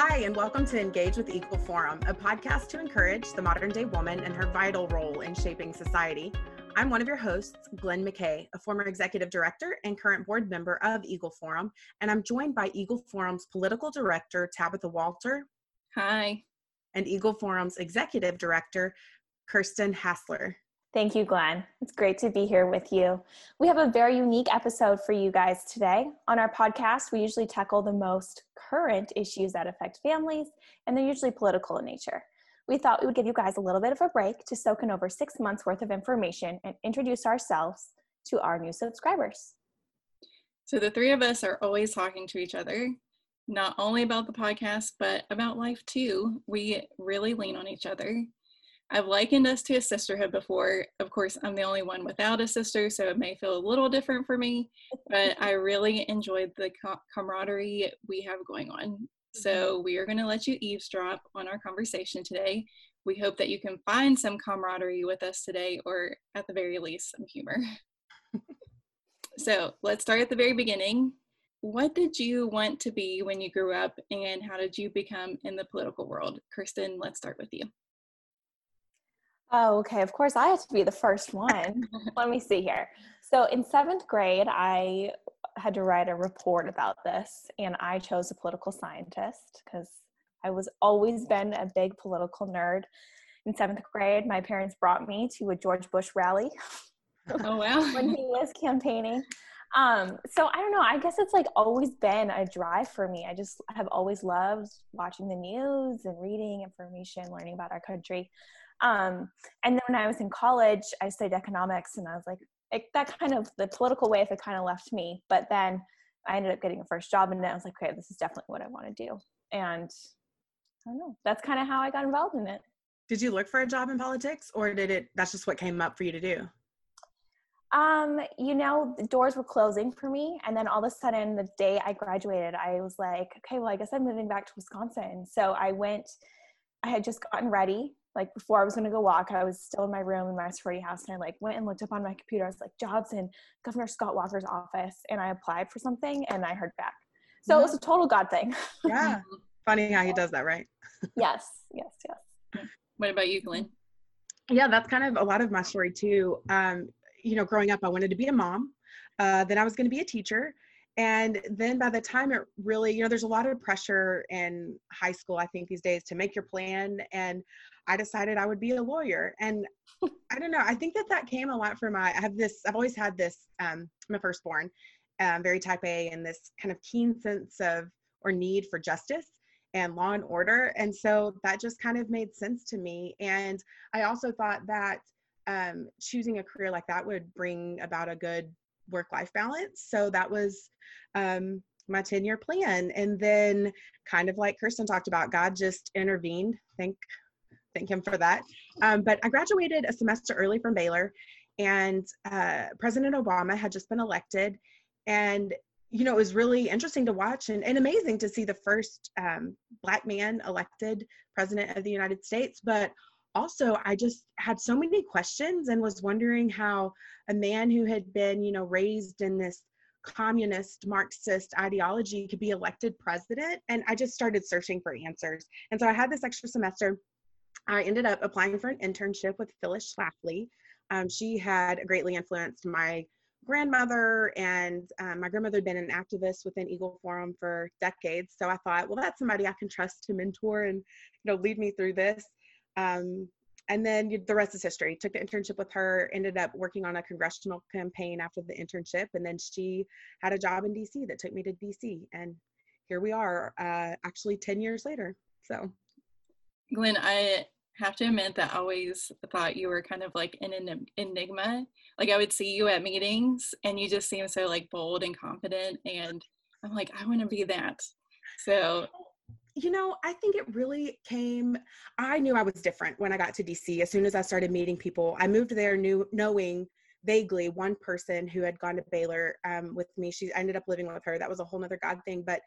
Hi, and welcome to Engage with Eagle Forum, a podcast to encourage the modern day woman and her vital role in shaping society. I'm one of your hosts, Glenn McKay, a former executive director and current board member of Eagle Forum, and I'm joined by Eagle Forum's political director, Tabitha Walter. Hi. And Eagle Forum's executive director, Kirsten Hassler. Thank you, Glenn. It's great to be here with you. We have a very unique episode for you guys today. On our podcast, we usually tackle the most current issues that affect families, and they're usually political in nature. We thought we would give you guys a little bit of a break to soak in over six months worth of information and introduce ourselves to our new subscribers. So, the three of us are always talking to each other, not only about the podcast, but about life too. We really lean on each other. I've likened us to a sisterhood before. Of course, I'm the only one without a sister, so it may feel a little different for me, but I really enjoyed the camaraderie we have going on. So, mm-hmm. we are going to let you eavesdrop on our conversation today. We hope that you can find some camaraderie with us today, or at the very least, some humor. so, let's start at the very beginning. What did you want to be when you grew up, and how did you become in the political world? Kirsten, let's start with you. Oh, okay. Of course, I have to be the first one. Let me see here. So, in seventh grade, I had to write a report about this, and I chose a political scientist because I was always been a big political nerd. In seventh grade, my parents brought me to a George Bush rally. Oh wow! when he was campaigning. Um, so I don't know. I guess it's like always been a drive for me. I just have always loved watching the news and reading information, learning about our country. Um, and then when I was in college, I studied economics, and I was like, it, that kind of the political wave had kind of left me. But then I ended up getting a first job, and then I was like, okay, this is definitely what I want to do. And I don't know. That's kind of how I got involved in it. Did you look for a job in politics, or did it? That's just what came up for you to do. Um, you know, the doors were closing for me. And then all of a sudden, the day I graduated, I was like, okay, well, I guess I'm moving back to Wisconsin. So I went, I had just gotten ready like before I was gonna go walk, I was still in my room in my sorority house and I like went and looked up on my computer. I was like, jobs in Governor Scott Walker's office and I applied for something and I heard back. So yeah. it was a total God thing. yeah. Funny how he does that, right? yes, yes, yes. What about you, Glenn? Yeah, that's kind of a lot of my story too. Um, you know, growing up, I wanted to be a mom. Uh, then I was going to be a teacher. And then by the time it really, you know, there's a lot of pressure in high school, I think, these days to make your plan. And I decided I would be a lawyer. And I don't know, I think that that came a lot from my, I have this, I've always had this, um, I'm a firstborn, um, very type A, and this kind of keen sense of or need for justice and law and order. And so that just kind of made sense to me. And I also thought that um, choosing a career like that would bring about a good work life balance. So that was um, my 10 year plan. And then, kind of like Kirsten talked about, God just intervened. Thank thank him for that. Um, but I graduated a semester early from Baylor, and uh, President Obama had just been elected. And, you know, it was really interesting to watch and, and amazing to see the first um, Black man elected president of the United States. But also, I just had so many questions and was wondering how a man who had been, you know, raised in this communist Marxist ideology could be elected president. And I just started searching for answers. And so I had this extra semester I ended up applying for an internship with Phyllis Schlafly. Um, she had greatly influenced my grandmother, and um, my grandmother had been an activist within Eagle Forum for decades. So I thought, well, that's somebody I can trust to mentor and you know lead me through this. Um, and then the rest is history. Took the internship with her, ended up working on a congressional campaign after the internship, and then she had a job in DC that took me to DC, and here we are, uh, actually 10 years later. So, Glenn, I have to admit that I always thought you were kind of like an enigma. Like I would see you at meetings and you just seem so like bold and confident and I'm like I want to be that. So you know, I think it really came I knew I was different when I got to DC. As soon as I started meeting people, I moved there knew knowing vaguely one person who had gone to Baylor um, with me. She ended up living with her. That was a whole nother God thing. But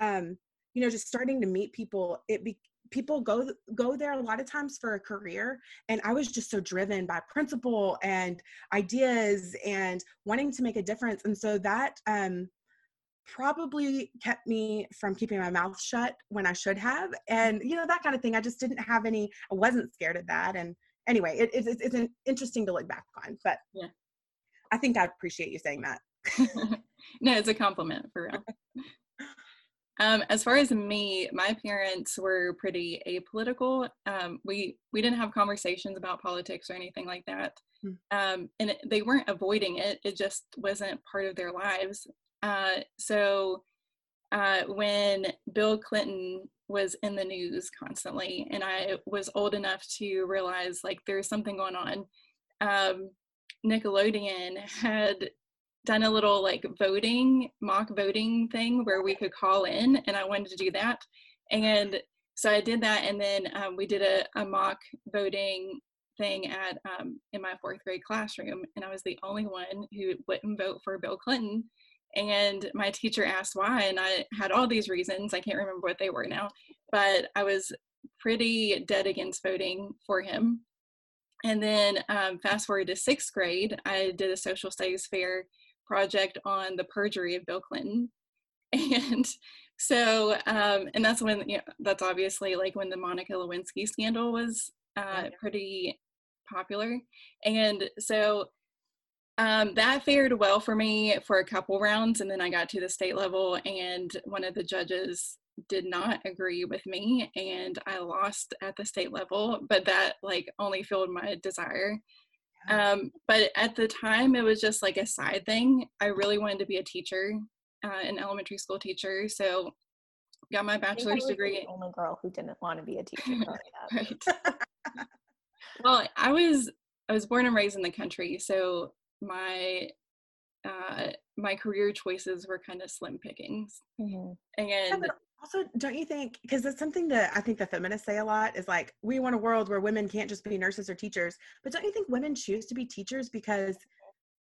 um, you know, just starting to meet people, it be, people go go there a lot of times for a career and i was just so driven by principle and ideas and wanting to make a difference and so that um probably kept me from keeping my mouth shut when I should have. And, you know, that kind of thing. I just didn't have any, I wasn't scared of that. And anyway, it, it's, it's an interesting to look back on, but yeah. I think I appreciate you saying that. no, it's a compliment for real. Um, as far as me, my parents were pretty apolitical. Um, we we didn't have conversations about politics or anything like that, mm. um, and it, they weren't avoiding it. It just wasn't part of their lives. Uh, so uh, when Bill Clinton was in the news constantly, and I was old enough to realize like there's something going on. Um, Nickelodeon had done a little like voting, mock voting thing where we could call in, and I wanted to do that. And so I did that, and then um, we did a, a, mock voting thing at um, in my fourth grade classroom, and I was the only one who wouldn't vote for Bill Clinton. And my teacher asked why, and I had all these reasons. I can't remember what they were now, but I was pretty dead against voting for him. And then um, fast forward to sixth grade, I did a social studies fair project on the perjury of Bill Clinton. And so, um, and that's when, you know, that's obviously like when the Monica Lewinsky scandal was uh, pretty popular. And so um, that fared well for me for a couple rounds. And then I got to the state level, and one of the judges did not agree with me and I lost at the state level, but that like only fueled my desire um, but at the time, it was just like a side thing. I really wanted to be a teacher, uh, an elementary school teacher. So got my bachelor's degree. The only girl who didn't want to be a teacher. right. well, I was I was born and raised in the country, so my uh, my career choices were kind of slim pickings. Mm-hmm. And also don't you think because that's something that i think the feminists say a lot is like we want a world where women can't just be nurses or teachers but don't you think women choose to be teachers because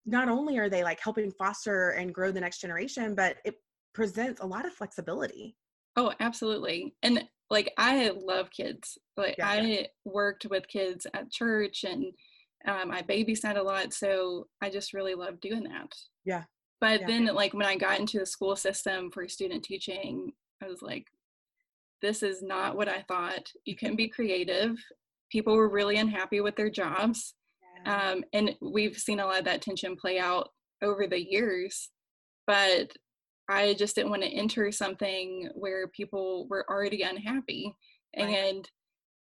not only are they like helping foster and grow the next generation but it presents a lot of flexibility? Oh absolutely. And like i love kids. Like yeah. i worked with kids at church and um, i babysat a lot so i just really love doing that. Yeah. But yeah. then like when i got into the school system for student teaching I was like, this is not what I thought. You can be creative. People were really unhappy with their jobs. Yeah. Um, and we've seen a lot of that tension play out over the years. But I just didn't want to enter something where people were already unhappy. Right. And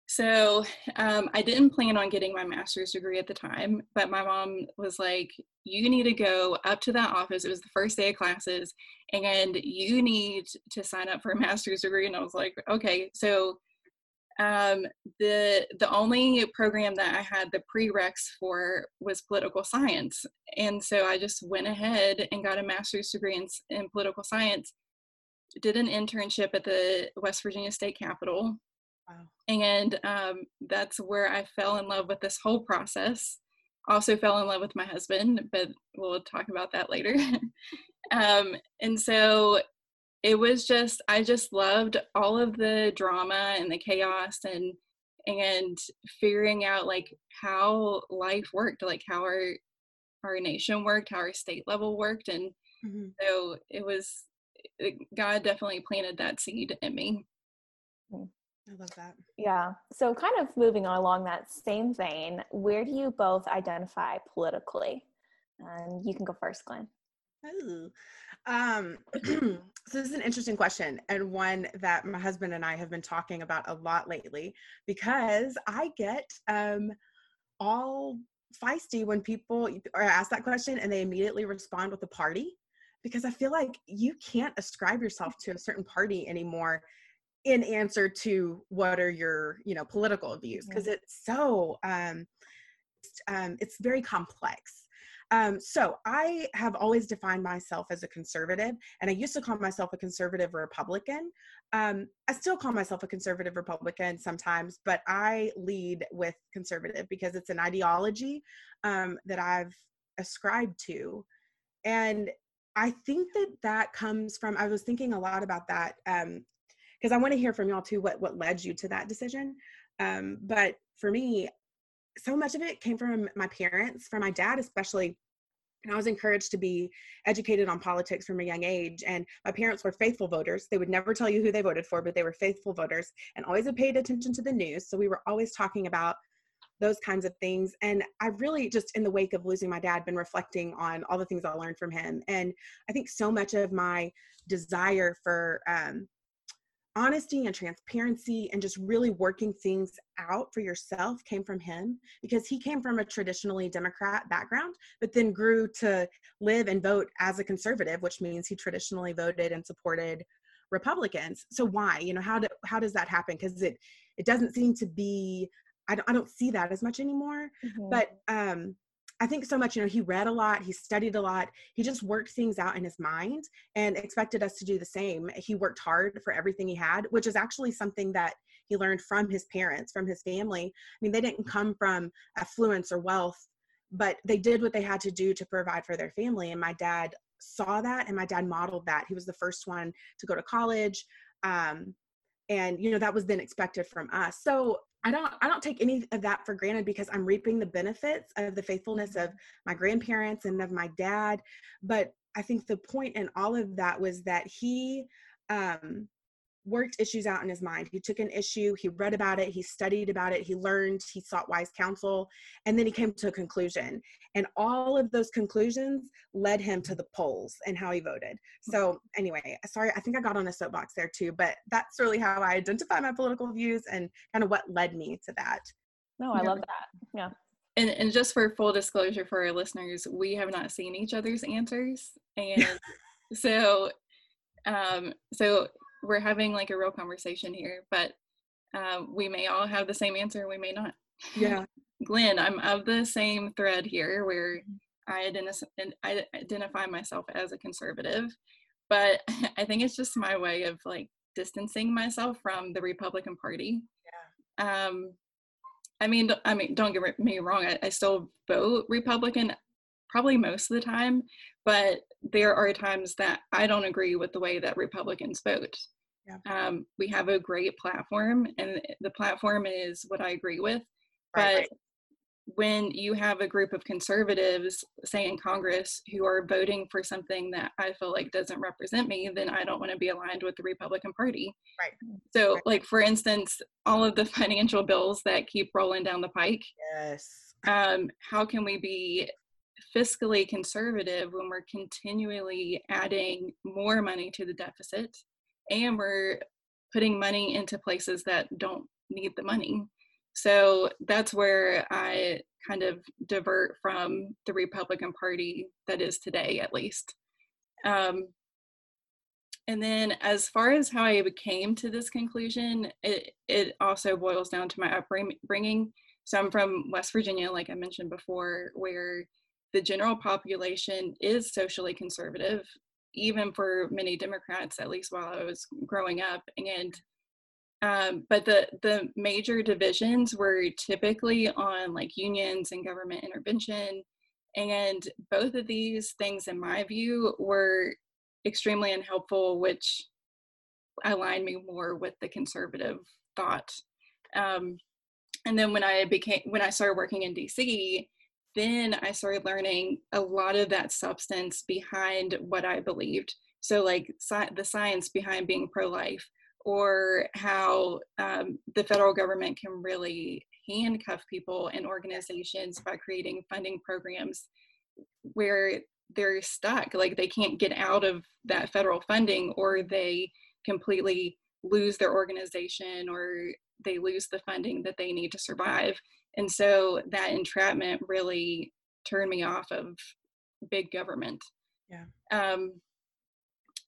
so um, I didn't plan on getting my master's degree at the time, but my mom was like, You need to go up to that office. It was the first day of classes, and you need to sign up for a master's degree. And I was like, Okay. So um, the the only program that I had the prereqs for was political science, and so I just went ahead and got a master's degree in, in political science. Did an internship at the West Virginia State Capitol Wow. And um, that's where I fell in love with this whole process. Also fell in love with my husband, but we'll talk about that later. um, and so it was just I just loved all of the drama and the chaos and and figuring out like how life worked, like how our our nation worked, how our state level worked, and mm-hmm. so it was God definitely planted that seed in me. I love that. Yeah. So, kind of moving on along that same vein, where do you both identify politically? And you can go first, Glenn. Ooh. Um, so this is an interesting question and one that my husband and I have been talking about a lot lately because I get um, all feisty when people are asked that question and they immediately respond with a party because I feel like you can't ascribe yourself to a certain party anymore in answer to what are your you know political views because it's so um, um, it's very complex. Um, so i have always defined myself as a conservative and i used to call myself a conservative republican. Um, i still call myself a conservative republican sometimes but i lead with conservative because it's an ideology um, that i've ascribed to. And I think that that comes from, I was thinking a lot about that um, because I want to hear from y'all too what what led you to that decision. Um, but for me, so much of it came from my parents, from my dad especially. and I was encouraged to be educated on politics from a young age. And my parents were faithful voters. They would never tell you who they voted for, but they were faithful voters and always paid attention to the news. So we were always talking about those kinds of things. And I really just, in the wake of losing my dad, been reflecting on all the things I learned from him. And I think so much of my desire for um, honesty and transparency and just really working things out for yourself came from him because he came from a traditionally democrat background but then grew to live and vote as a conservative which means he traditionally voted and supported republicans. So why? You know how do, how does that happen? Because it it doesn't seem to be I don't, I don't see that as much anymore. Mm-hmm. but um I think so much, you know, he read a lot, he studied a lot, he just worked things out in his mind and expected us to do the same. He worked hard for everything he had, which is actually something that he learned from his parents, from his family. I mean, they didn't come from affluence or wealth, but they did what they had to do to provide for their family. And my dad saw that and my dad modeled that. He was the first one to go to college. Um, and you know that was then expected from us so I don't I don't take any of that for granted because I'm reaping the benefits of the faithfulness of my grandparents and of my dad. But I think the point in all of that was that he um, worked issues out in his mind. He took an issue, he read about it, he studied about it, he learned, he sought wise counsel, and then he came to a conclusion. And all of those conclusions led him to the polls and how he voted. So, anyway, sorry, I think I got on a soapbox there too, but that's really how I identify my political views and kind of what led me to that. No, I love that. Yeah. And, and just for full disclosure for our listeners, we have not seen each other's answers. And so um so we're having like a real conversation here, but um, we may all have the same answer, we may not. Yeah. Glenn, I'm of the same thread here where I, identi- I identify myself as a conservative, but I think it's just my way of like distancing myself from the Republican Party. Yeah. Um, I mean, I mean, don't get me wrong. I, I still vote Republican, probably most of the time, but there are times that I don't agree with the way that Republicans vote. Yeah. Um, we have a great platform, and the platform is what I agree with. Right, but right. when you have a group of conservatives, say in Congress, who are voting for something that I feel like doesn't represent me, then I don't want to be aligned with the Republican Party. Right. So, right. like for instance, all of the financial bills that keep rolling down the pike. Yes. Um, how can we be fiscally conservative when we're continually adding more money to the deficit and we're putting money into places that don't need the money. So that's where I kind of divert from the Republican Party that is today, at least. Um, and then, as far as how I came to this conclusion, it, it also boils down to my upbringing. So, I'm from West Virginia, like I mentioned before, where the general population is socially conservative even for many Democrats, at least while I was growing up. And um, but the the major divisions were typically on like unions and government intervention, and both of these things, in my view, were extremely unhelpful, which aligned me more with the conservative thought. Um, and then when I became when I started working in DC, then I started learning a lot of that substance behind what I believed. So, like sci- the science behind being pro life, or how um, the federal government can really handcuff people and organizations by creating funding programs where they're stuck, like they can't get out of that federal funding, or they completely lose their organization or they lose the funding that they need to survive and so that entrapment really turned me off of big government yeah um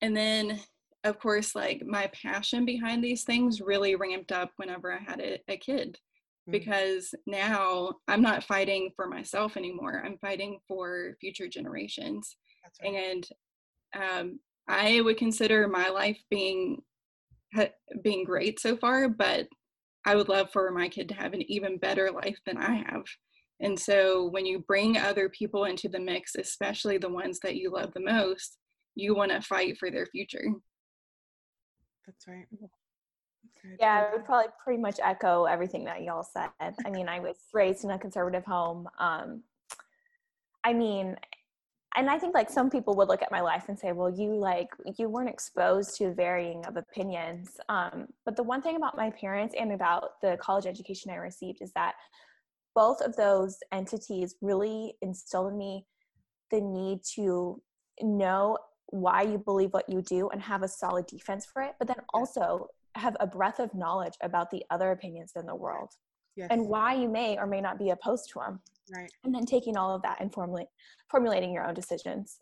and then of course like my passion behind these things really ramped up whenever i had a, a kid mm-hmm. because now i'm not fighting for myself anymore i'm fighting for future generations right. and um, i would consider my life being being great so far but I would love for my kid to have an even better life than I have. And so when you bring other people into the mix, especially the ones that you love the most, you want to fight for their future. That's right. yeah, I would probably pretty much echo everything that y'all said. I mean, I was raised in a conservative home. Um, I mean, and I think like some people would look at my life and say, well, you like you weren't exposed to varying of opinions. Um, but the one thing about my parents and about the college education I received is that both of those entities really instilled in me the need to know why you believe what you do and have a solid defense for it, but then also have a breadth of knowledge about the other opinions in the world yes. and why you may or may not be opposed to them. Right. And then taking all of that and formulate, formulating your own decisions.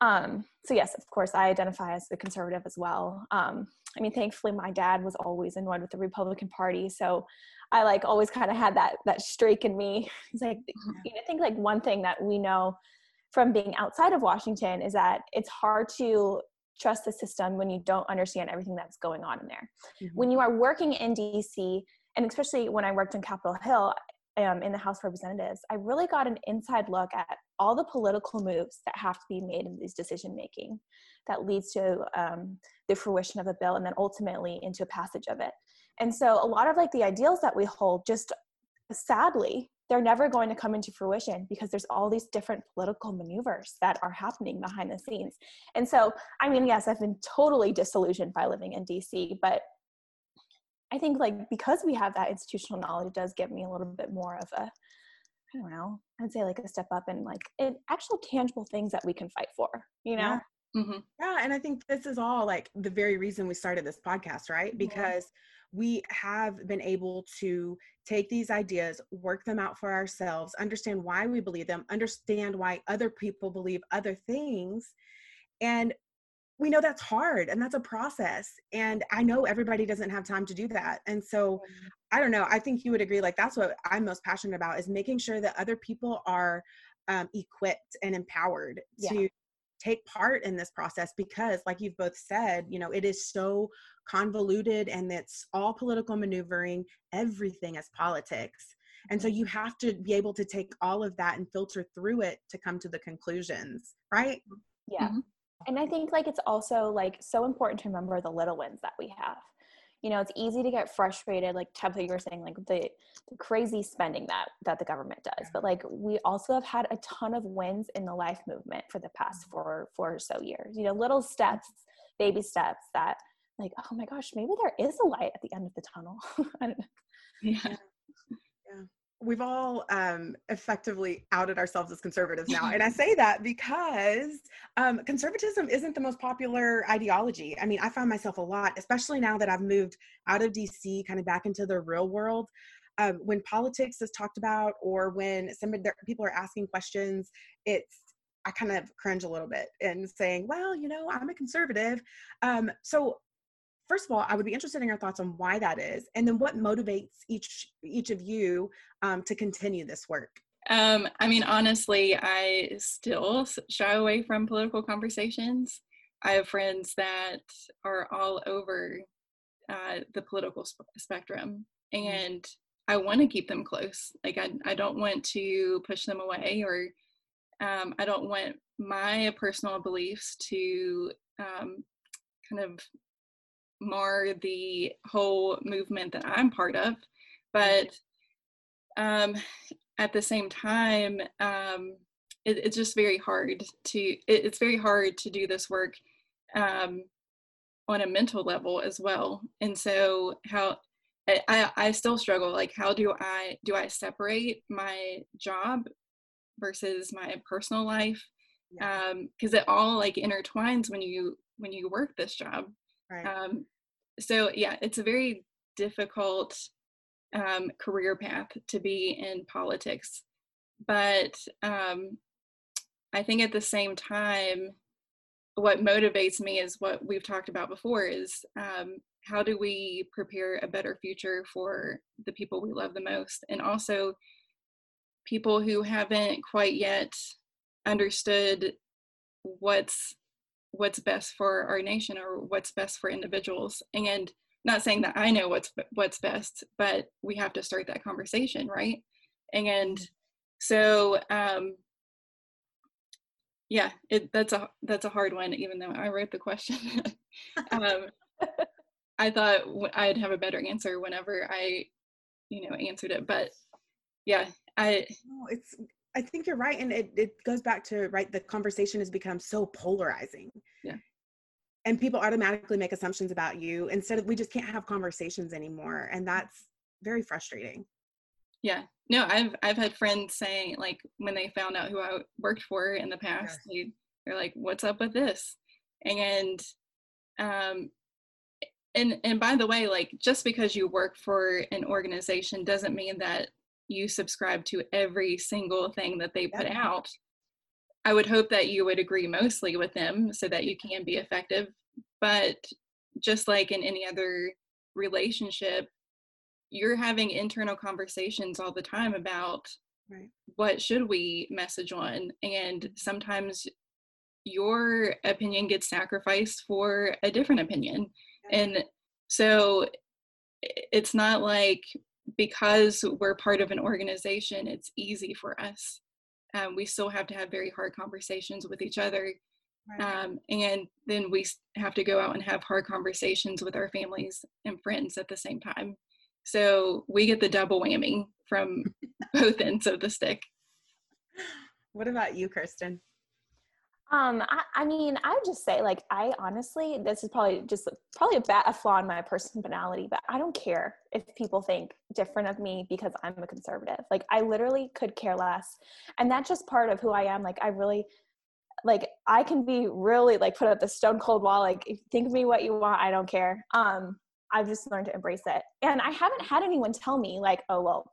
Um, so yes, of course, I identify as a conservative as well. Um, I mean, thankfully, my dad was always in one with the Republican Party, so I like always kind of had that that streak in me. It's like yeah. I think like one thing that we know from being outside of Washington is that it's hard to trust the system when you don't understand everything that's going on in there. Mm-hmm. When you are working in DC, and especially when I worked in Capitol Hill um, in the House of Representatives, I really got an inside look at all the political moves that have to be made in these decision making that leads to um, the fruition of a bill and then ultimately into a passage of it. And so a lot of like the ideals that we hold just sadly they're never going to come into fruition because there's all these different political maneuvers that are happening behind the scenes. And so, I mean, yes, I've been totally disillusioned by living in DC, but I think like because we have that institutional knowledge, it does give me a little bit more of a, I don't know, I'd say like a step up and like in actual tangible things that we can fight for, you know? Yeah. Mm-hmm. yeah and I think this is all like the very reason we started this podcast, right? Because we have been able to take these ideas, work them out for ourselves, understand why we believe them, understand why other people believe other things. And we know that's hard and that's a process. And I know everybody doesn't have time to do that. And so mm-hmm. I don't know, I think you would agree, like, that's what I'm most passionate about is making sure that other people are um, equipped and empowered yeah. to take part in this process because like you've both said you know it is so convoluted and it's all political maneuvering everything is politics and so you mm-hmm. have to be able to take all of that and filter through it to come to the conclusions right yeah mm-hmm. And i think like it's also like so important to remember the little wins that we have. You know it's easy to get frustrated like Tabitha, you were saying like the, the crazy spending that that the government does. But like we also have had a ton of wins in the life movement for the past mm-hmm. four four or so years. You know little steps baby steps that like oh my gosh maybe there is a light at the end of the tunnel. I don't know. yeah we've all um, effectively outed ourselves as conservatives now. and I say that because um, conservatism isn't the most popular ideology. I mean, I find myself a lot, especially now that I've moved out of DC, kind of back into the real world. Um, when politics is talked about or when somebody people are asking questions, it's I kind of cringe a little bit and saying, well, you know, I'm a conservative. Um, so first of all, I would be interested in your thoughts on why that is, and then what motivates each each of you um, to continue this work. Um, I mean, honestly, I still shy away from political conversations. I have friends that are all over uh, the political sp- spectrum, mm-hmm. and I want to keep them close. Like, I, I don't want to push them away, or um, I don't want my personal beliefs to um, kind of mar the whole movement that I'm part of. But um, at the same time, um, it, it's just very hard to it, it's very hard to do this work um, on a mental level as well. And so how I, I still struggle like how do I do I separate my job versus my personal life because yeah. um, it all like intertwines when you when you work this job Right. Um, so yeah, it's a very difficult um, career path to be in politics, but um, I think at the same time, what motivates me is what we've talked about before: is um, how do we prepare a better future for the people we love the most, and also people who haven't quite yet understood what's what's best for our nation or what's best for individuals. And not saying that i know what's what's best but we have to start that conversation right? And so um yeah it that's a that's a hard one even though i wrote the question. Um i thought i'd have a better answer whenever i you know answered it but yeah i no, it's I think you're right. And it, it goes back to, right, the conversation has become so polarizing. Yeah. And people automatically make assumptions about you instead of, we just can't have conversations anymore. And that's very frustrating. Yeah. No, I've, I've had friends saying like when they found out who I worked for in the past, yes. they, they're like, what's up with this? And, um, and and by the way like just because you work for an organization doesn't mean that you subscribe to every single thing that they put out. I would hope that you would agree mostly with them so that you can be effective. But just like in any other relationship, you're having internal conversations all the time about right. what should we message on. And sometimes your opinion gets sacrificed for a different opinion. And so it's not like because we're part of an organization, it's easy for us. Um, we still have to have very hard conversations with each other. Right. Um, and then we have to go out and have hard conversations with our families and friends at the same time. So we get the double whammy from both ends of the stick. What about you, Kristen? Um, I, I, mean, I would just say, like, I honestly, this is probably just probably a, bad, a flaw in my personality, but I don't care if people think different of me because I'm a conservative. Like, I literally could care less, and that's just part of who I am. Like, I really, like, I can be really like put up the stone cold wall. Like, think of me what you want, I don't care. Um, I've just learned to embrace it, and I haven't had anyone tell me like, oh well,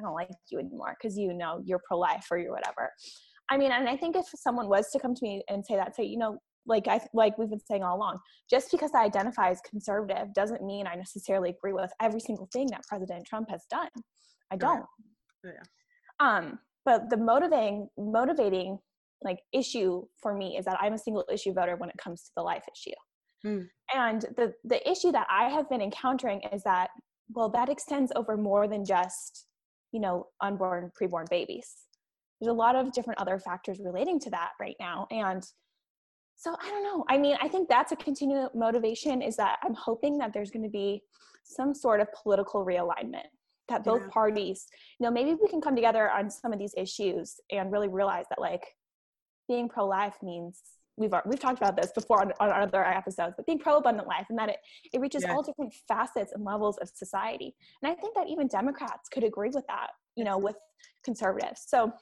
I don't like you anymore because you know you're pro life or you're whatever. I mean, and I think if someone was to come to me and say that, say, you know, like I like we've been saying all along, just because I identify as conservative doesn't mean I necessarily agree with every single thing that President Trump has done. I don't. Yeah. Um, but the motivating motivating like issue for me is that I'm a single issue voter when it comes to the life issue. Hmm. And the the issue that I have been encountering is that well that extends over more than just you know unborn preborn babies there's a lot of different other factors relating to that right now and so i don't know i mean i think that's a continued motivation is that i'm hoping that there's going to be some sort of political realignment that both yeah. parties you know maybe we can come together on some of these issues and really realize that like being pro-life means we've we've talked about this before on, on other episodes but being pro-abundant life and that it, it reaches yeah. all different facets and levels of society and i think that even democrats could agree with that you know with conservatives so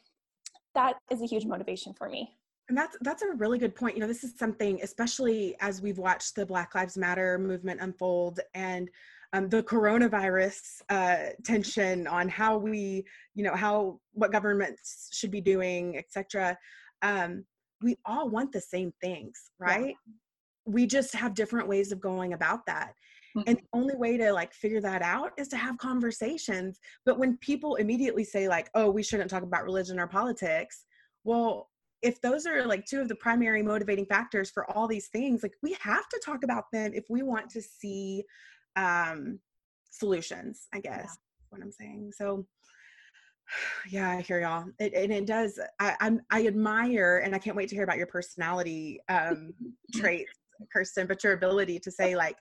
that is a huge motivation for me and that's that's a really good point you know this is something especially as we've watched the black lives matter movement unfold and um, the coronavirus uh, tension on how we you know how what governments should be doing etc um, we all want the same things right yeah. we just have different ways of going about that. And the only way to like figure that out is to have conversations. But when people immediately say, like, oh, we shouldn't talk about religion or politics, well, if those are like two of the primary motivating factors for all these things, like we have to talk about them if we want to see um solutions, I guess. Yeah. What I'm saying. So yeah i hear y'all it, and it does I, I'm, i admire and i can't wait to hear about your personality um traits Kirsten, but your ability to say like,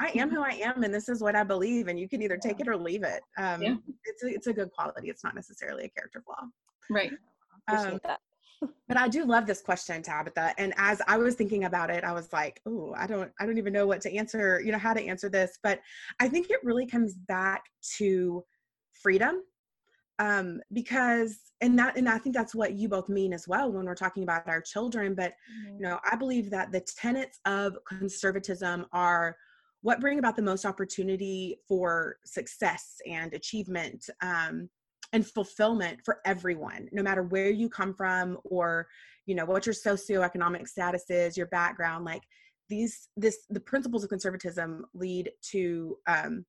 I am who I am, and this is what I believe, and you can either take it or leave it. Um, yeah. It's a, it's a good quality. It's not necessarily a character flaw. Right. Um, but I do love this question, Tabitha. And as I was thinking about it, I was like, "Oh, I don't, I don't even know what to answer. You know, how to answer this." But I think it really comes back to freedom um, because and that and i think that's what you both mean as well when we're talking about our children but mm-hmm. you know i believe that the tenets of conservatism are what bring about the most opportunity for success and achievement um, and fulfillment for everyone no matter where you come from or you know what your socioeconomic status is your background like these this the principles of conservatism lead to um,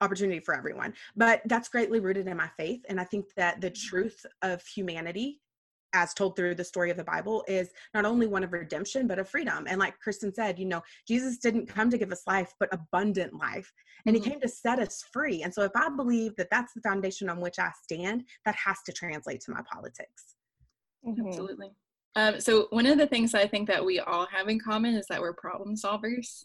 opportunity for everyone. But that's greatly rooted in my faith. And I think that the mm-hmm. truth of humanity, as told through the story of the Bible, is not only one of redemption, but of freedom. And like Kristen said, you know, Jesus didn't come to give us life, but abundant life. And mm-hmm. he came to set us free. And so if I believe that that's the foundation on which I stand, that has to translate to my politics. Mm-hmm. Absolutely. Um, so one of the things I think that we all have in common is that we're problem solvers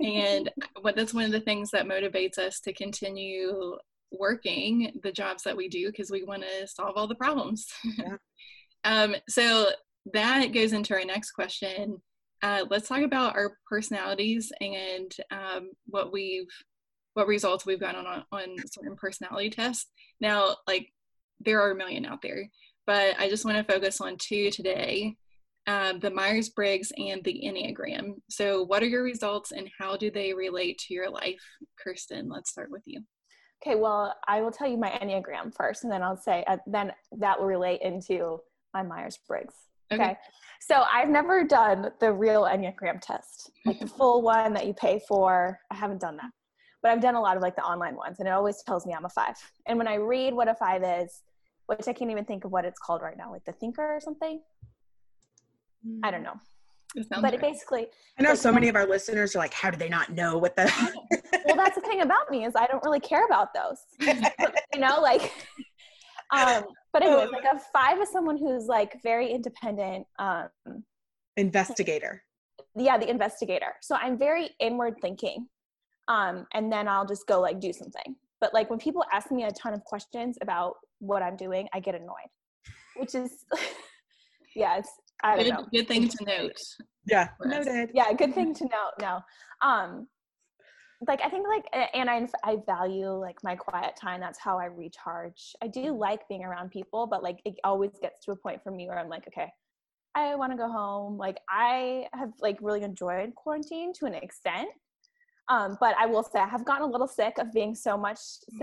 and what that's one of the things that motivates us to continue working the jobs that we do because we want to solve all the problems. Yeah. um, so that goes into our next question. Uh, let's talk about our personalities and um, what we've what results we've gotten on on certain personality tests. Now, like there are a million out there, but I just want to focus on two today um, the Myers Briggs and the Enneagram. So, what are your results and how do they relate to your life? Kirsten, let's start with you. Okay, well, I will tell you my Enneagram first, and then I'll say, uh, then that will relate into my Myers Briggs. Okay. okay. So, I've never done the real Enneagram test, like the full one that you pay for. I haven't done that. But I've done a lot of like the online ones, and it always tells me I'm a five. And when I read what a five is, which I can't even think of what it's called right now, like the thinker or something, I don't know. But right. it basically I know like, so many of our listeners are like, how do they not know what the Well that's the thing about me is I don't really care about those. you know, like um but anyways, like a five is someone who's like very independent, um investigator. Yeah, the investigator. So I'm very inward thinking. Um, and then I'll just go like do something. But like when people ask me a ton of questions about what I'm doing, I get annoyed. Which is yeah, it's I don't good, know. Good thing to note. Yeah, noted. Yeah, good thing to note. No, um, like I think like and I I value like my quiet time. That's how I recharge. I do mm-hmm. like being around people, but like it always gets to a point for me where I'm like, okay, I want to go home. Like I have like really enjoyed quarantine to an extent. Um, but I will say I have gotten a little sick of being so much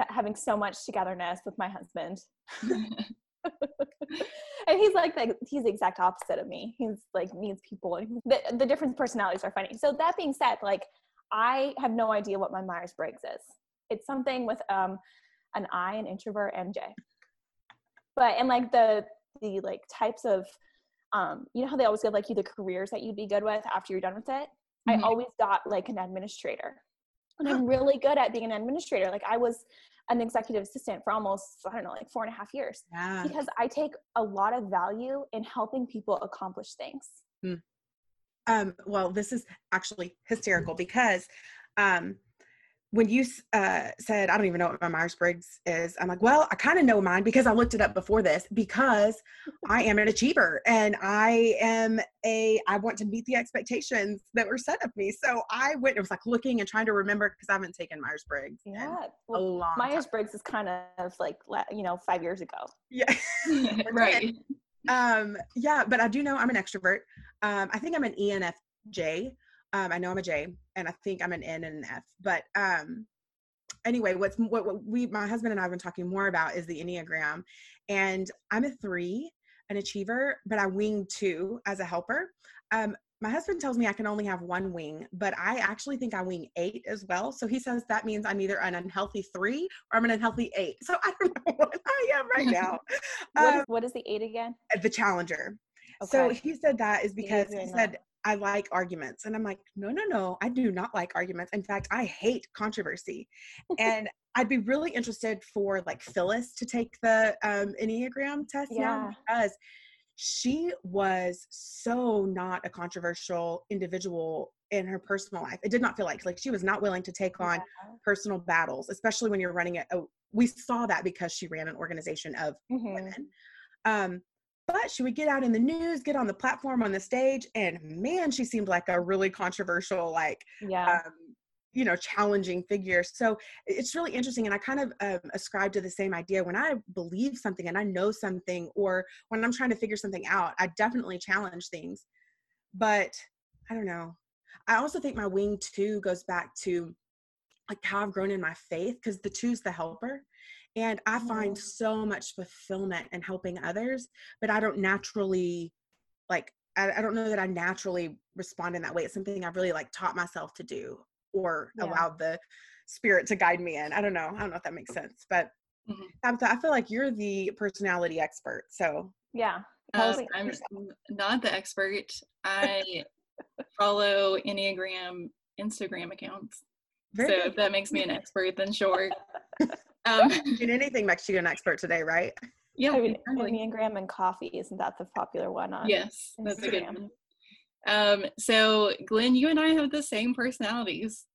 having so much togetherness with my husband. and he's like the, he's the exact opposite of me. He's like needs people. The, the different personalities are funny. So that being said, like I have no idea what my Myers Briggs is. It's something with um an I, an introvert, MJ. But and like the the like types of um you know how they always give like you the careers that you'd be good with after you're done with it. Mm-hmm. I always got like an administrator. And I'm really good at being an administrator. Like I was an executive assistant for almost i don't know like four and a half years yeah. because i take a lot of value in helping people accomplish things hmm. um, well this is actually hysterical because um, when you uh, said, I don't even know what my Myers Briggs is, I'm like, well, I kind of know mine because I looked it up before this because I am an achiever and I am a, I want to meet the expectations that were set of me. So I went, it was like looking and trying to remember because I haven't taken Myers Briggs. Yeah. Well, Myers Briggs is kind of like, you know, five years ago. Yeah. right. Um, yeah, but I do know I'm an extrovert. Um, I think I'm an ENFJ. Um, I know I'm a J, and I think I'm an N and an F. But um, anyway, what's what, what we, my husband and I have been talking more about is the Enneagram, and I'm a three, an achiever, but I wing two as a helper. Um, my husband tells me I can only have one wing, but I actually think I wing eight as well. So he says that means I'm either an unhealthy three or I'm an unhealthy eight. So I don't know what I am right now. what, is, um, what is the eight again? The challenger. Okay. So he said that is because he said I like arguments. And I'm like, no, no, no, I do not like arguments. In fact, I hate controversy. and I'd be really interested for like Phyllis to take the um, Enneagram test yeah. now because she was so not a controversial individual in her personal life. It did not feel like like she was not willing to take on yeah. personal battles, especially when you're running it. Oh, we saw that because she ran an organization of mm-hmm. women. Um, but she would get out in the news, get on the platform on the stage, and man, she seemed like a really controversial, like, yeah. Um, you know, challenging figure. So it's really interesting. And I kind of um, ascribe to the same idea. When I believe something and I know something, or when I'm trying to figure something out, I definitely challenge things. But I don't know. I also think my wing two goes back to like how I've grown in my faith because the two's the helper. And I find so much fulfillment in helping others, but I don't naturally like I, I, don't know that I naturally respond in that way. It's something I've really like taught myself to do or yeah. allowed the spirit to guide me in. I don't know. I don't know if that makes sense, but mm-hmm. I feel like you're the personality expert. So yeah, um, I'm not the expert. I follow Enneagram Instagram accounts. Very so good. if that makes me an expert, then sure. Um, anything makes you an expert today, right? Yeah, I mean, exactly. Enneagram and coffee isn't that the popular one on? Yes, Instagram. that's a good one. Um, so Glenn, you and I have the same personalities.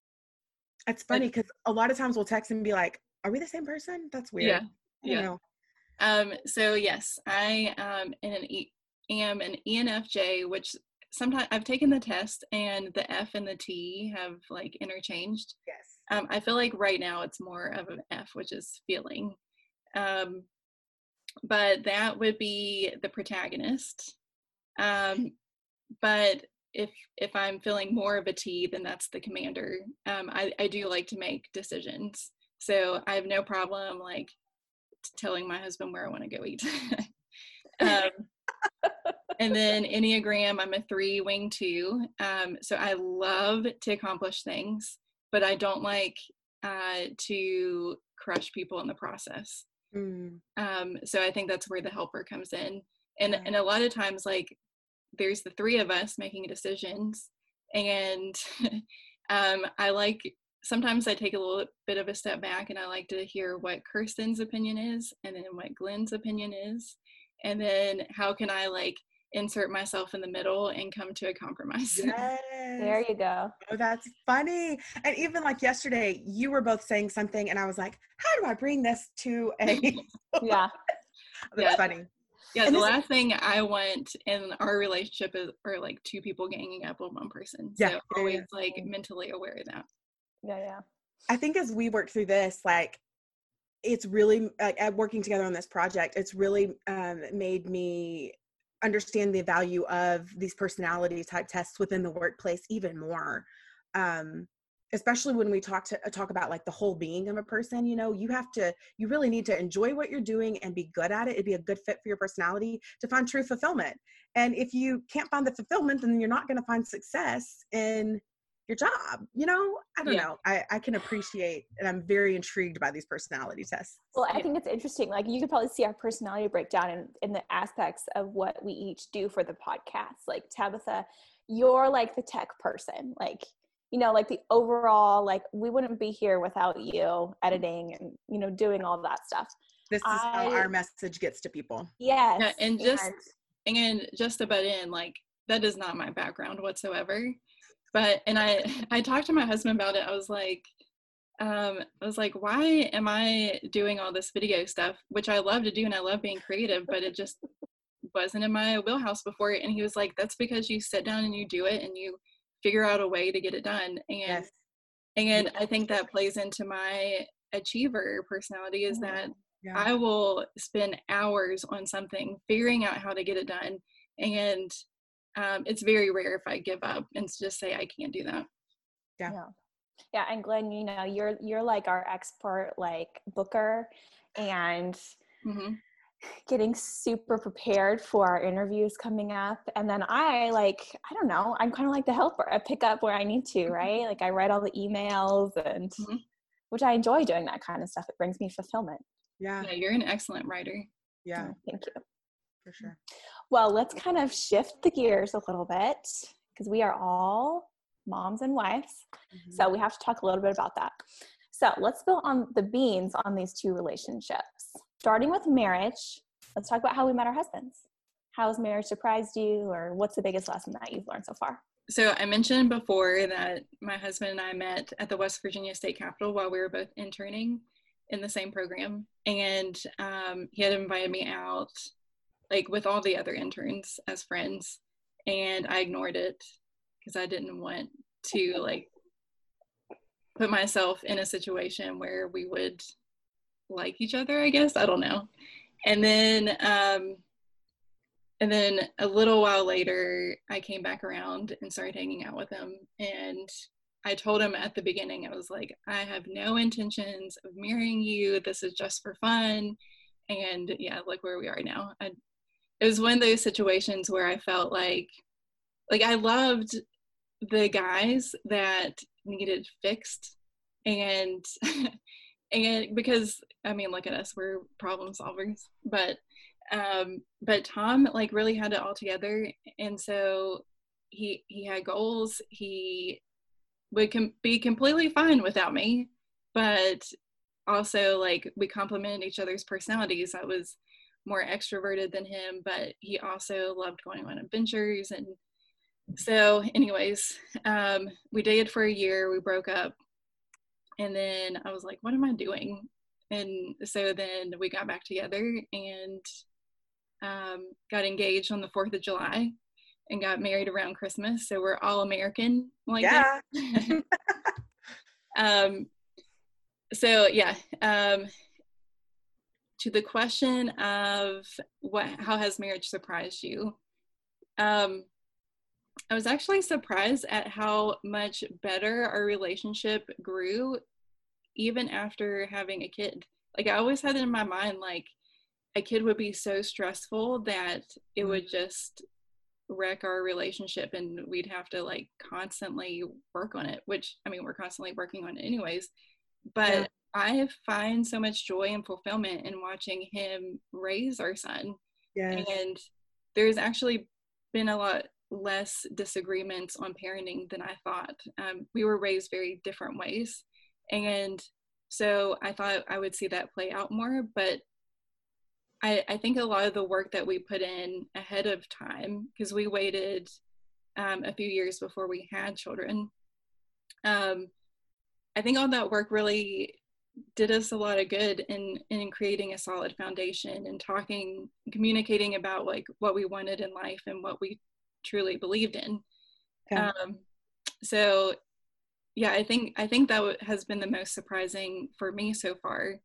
It's funny because a lot of times we'll text and be like, are we the same person? That's weird. Yeah. Yeah. Um, so yes, I um, an e- am an ENFJ, which sometimes I've taken the test and the F and the T have like interchanged. Yes. Um, I feel like right now it's more of an F, which is feeling. Um, but that would be the protagonist. Um, but if if I'm feeling more of a T, then that's the commander. Um, I, I do like to make decisions, so I have no problem like telling my husband where I want to go eat. um, and then Enneagram, I'm a three wing two. Um, so I love to accomplish things, but I don't like uh, to crush people in the process. Mm. Um, so I think that's where the helper comes in. And, yeah. and a lot of times, like, there's the three of us making decisions. And um, I like, sometimes I take a little bit of a step back and I like to hear what Kirsten's opinion is and then what Glenn's opinion is. And then how can I, like, insert myself in the middle and come to a compromise. Yes. There you go. Oh, that's funny. And even like yesterday, you were both saying something, and I was like, how do I bring this to a. yeah. that's yeah. funny. Yeah, and the last thing I want in our relationship is are like two people ganging up on one person. So yeah, always yeah. like mentally aware of that. Yeah, yeah. I think as we work through this, like it's really like working together on this project, it's really um, made me understand the value of these personality type tests within the workplace even more um, especially when we talk to talk about like the whole being of a person you know you have to you really need to enjoy what you're doing and be good at it. It'd be a good fit for your personality to find true fulfillment. And if you can't find the fulfillment then you're not going to find success in your job you know? I don't yeah. know I, I can appreciate and i'm very intrigued by these personality tests. Well i think it's interesting like you could probably see our personality breakdown in, in the aspects of what we each do for the podcast. Like tabitha you're like the tech person like you know like the overall like we wouldn't be here without you editing and you know doing all that stuff. This is I, how our message gets to people. Yes yeah, and just and, and just to butt in like that is not my background whatsoever but and i i talked to my husband about it. I was like um i was like why am i doing all this video stuff? Which i love to do and i love being creative but it just wasn't in my wheelhouse before. And he was like that's because you sit down and you do it and you figure out a way to get it done. And yes. and i think that plays into my achiever personality is that yeah. i will spend hours on something figuring out how to get it done and um, it's very rare if I give up and just say I can't do that. Yeah. yeah. Yeah, and Glenn, you know, you're you're like our expert like booker and mm-hmm. getting super prepared for our interviews coming up. And then I like, I don't know, I'm kind of like the helper. I pick up where I need to, mm-hmm. right? Like I write all the emails and mm-hmm. which I enjoy doing that kind of stuff. It brings me fulfillment. Yeah. Yeah, you're an excellent writer. Yeah. Thank you. For sure. Well, let's kind of shift the gears a little bit because we are all moms and wives. Mm-hmm. So we have to talk a little bit about that. So let's go on the beans on these two relationships. Starting with marriage, let's talk about how we met our husbands. How has marriage surprised you, or what's the biggest lesson that you've learned so far? So I mentioned before that my husband and I met at the West Virginia State Capitol while we were both interning in the same program, and um, he had invited me out like with all the other interns as friends and i ignored it because i didn't want to like put myself in a situation where we would like each other i guess. I don't know. And then um and then a little while later i came back around and started hanging out with him and i told him at the beginning i was like i have no intentions of marrying you. This is just for fun. And yeah like where we are now. I it was one of those situations where I felt like like I loved the guys that needed fixed and and because I mean look at us we're problem solvers but um but Tom like really had it all together. And so he he had goals. He would com- be completely fine without me but also like we complemented each other's personalities. I was more extroverted than him, but he also loved going on adventures. And so, anyways, um, we dated for a year, we broke up. And then I was like, what am I doing? and so then we got back together and um, got engaged on the 4th of July and got married around Christmas. So we're all American like yeah. that. um, so yeah, um, to the question of what, how has marriage surprised you? Um, I was actually surprised at how much better our relationship grew even after having a kid. Like I always had it in my mind like a kid would be so stressful that it would mm-hmm. just wreck our relationship and we'd have to like constantly work on it, which I mean we're constantly working on it anyways. But yeah. I find so much joy and fulfillment in watching him raise our son. Yes. And there's actually been a lot less disagreements on parenting than I thought. Um, we were raised very different ways. And so I thought I would see that play out more. But I, I think a lot of the work that we put in ahead of time, because we waited um, a few years before we had children, um, I think all that work really did us a lot of good in in creating a solid foundation and talking communicating about like what we wanted in life and what we truly believed in. Yeah. um, so yeah i think i think that has been the most surprising for me so far.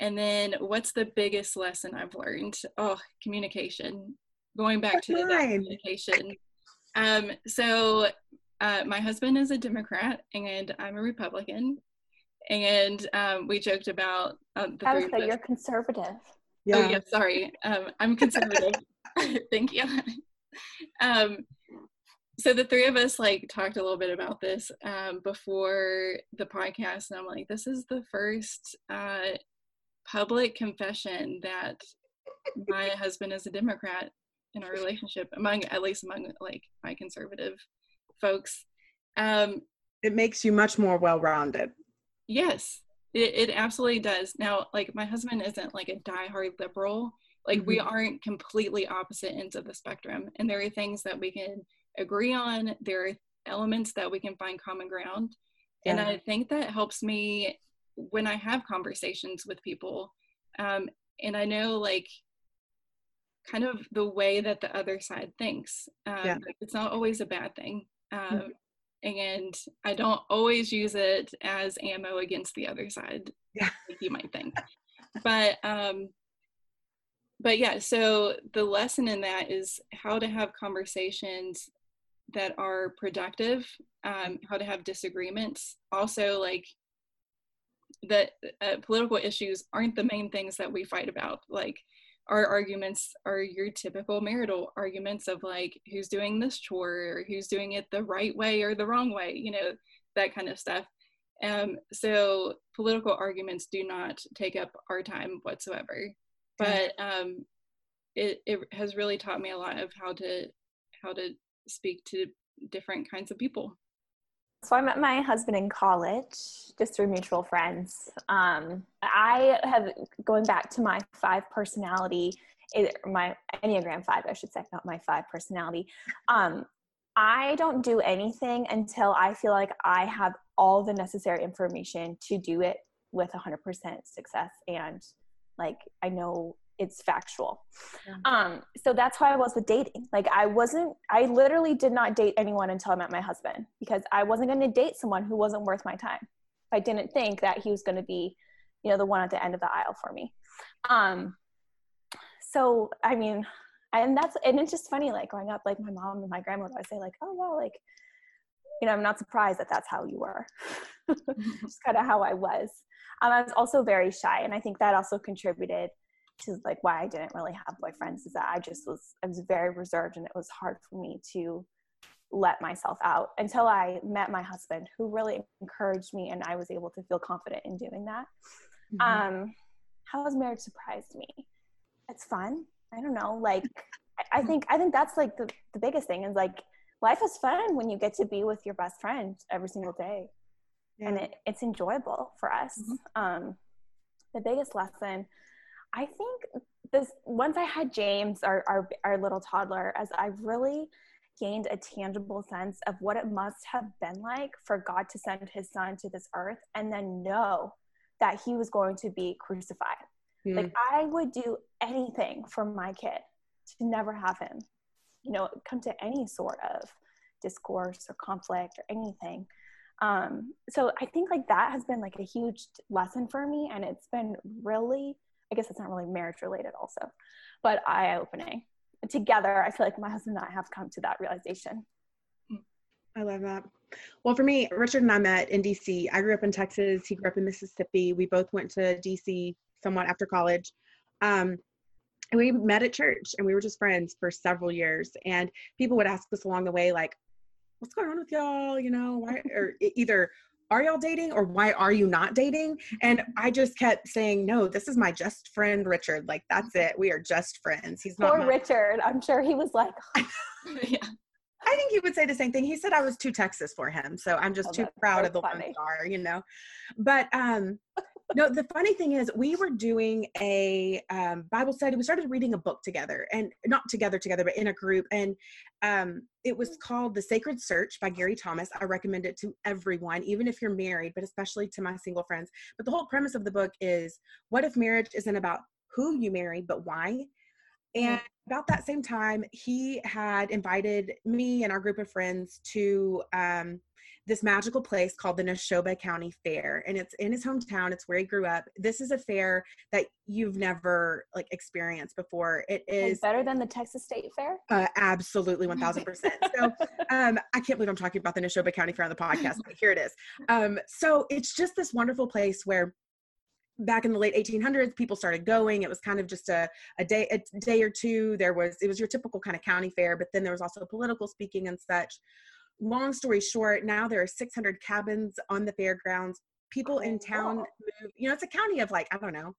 And then what's the biggest lesson i've learned? Oh communication. Going back to the communication. Um, so uh, my husband is a democrat and i'm a republican and um, we joked about um, the I would say you're conservative. Oh, yeah. Oh yeah, sorry. Um, I'm conservative. Thank you. um, so the three of us like talked a little bit about this um, before the podcast, and I'm like, this is the first uh, public confession that my husband is a Democrat in our relationship, among at least among like my conservative folks. Um, it makes you much more well-rounded. Yes, it, it absolutely does. Now, like my husband isn't like a diehard liberal. Like mm-hmm. we aren't completely opposite ends of the spectrum. And there are things that we can agree on. There are elements that we can find common ground. Yeah. And I think that helps me when I have conversations with people. Um, and I know like kind of the way that the other side thinks. Um, yeah. It's not always a bad thing. Um, mm-hmm and I don't always use it as ammo against the other side, yeah. like you might think. but um, but yeah, so the lesson in that is how to have conversations that are productive, um, how to have disagreements. Also, like that uh, political issues aren't the main things that we fight about. Like our arguments are your typical marital arguments of like who's doing this chore or who's doing it the right way or the wrong way you know that kind of stuff. Um, so political arguments do not take up our time whatsoever. But um, it, it has really taught me a lot of how to how to speak to different kinds of people so I met my husband in college, just through mutual friends. Um, I have going back to my five personality, my Enneagram five, I should say, not my five personality. Um, I don't do anything until I feel like I have all the necessary information to do it with 100% success and like I know it's factual. Yeah. Um, so that's how I was with dating. Like I wasn't, I literally did not date anyone until I met my husband because I wasn't going to date someone who wasn't worth my time. I didn't think that he was going to be, you know, the one at the end of the aisle for me. Um, so I mean, and that's and it's just funny, like growing up, like my mom and my grandma would always say, like, oh well, like, you know, I'm not surprised that that's how you were. just kind of how I was. Um, I was also very shy, and I think that also contributed to like why I didn't really have boyfriends is that I just was I was very reserved and it was hard for me to let myself out until I met my husband who really encouraged me and I was able to feel confident in doing that. Mm-hmm. Um how has marriage surprised me? It's fun. I don't know. Like I think I think that's like the, the biggest thing is like life is fun when you get to be with your best friend every single day. Yeah. And it, it's enjoyable for us. Mm-hmm. Um the biggest lesson I think this once I had James, our, our, our little toddler, as I really gained a tangible sense of what it must have been like for God to send his son to this earth and then know that he was going to be crucified. Mm. Like I would do anything for my kid to never have him, you know, come to any sort of discourse or conflict or anything. Um, so I think like that has been like a huge lesson for me, and it's been really, I guess it's not really marriage related also, but eye opening. Together, I feel like my husband and I have come to that realization. I love that. Well, for me, Richard and I met in DC. I grew up in Texas. He grew up in Mississippi. We both went to DC somewhat after college. Um, and we met at church and we were just friends for several years. And people would ask us along the way, like, what's going on with y'all? You know, why, or either, are y'all dating or why are you not dating? And I just kept saying, no, this is my just friend, Richard. Like, that's it. We are just friends. He's not. Poor my- Richard. I'm sure he was like, yeah. I think he would say the same thing. He said I was too Texas for him, so I'm just oh, too proud so of the funny. one star, you know. But um, no, the funny thing is, we were doing a um, Bible study. We started reading a book together, and not together, together, but in a group. And um, it was called The Sacred Search by Gary Thomas. I recommend it to everyone, even if you're married, but especially to my single friends. But the whole premise of the book is what if marriage isn't about who you marry, but why? And about that same time, he had invited me and our group of friends to um, this magical place called the Neshoba County Fair. And it's in his hometown, it's where he grew up. This is a fair that you've never like experienced before. It is better than the Texas State Fair? Uh, absolutely, 1000%. so um, I can't believe I'm talking about the Neshoba County Fair on the podcast, but here it is. Um, so it's just this wonderful place where back in the late 1800s people started going it was kind of just a, a day a day or two there was it was your typical kind of county fair but then there was also political speaking and such long story short now there are 600 cabins on the fairgrounds people in oh, town move you know it's a county of like i don't know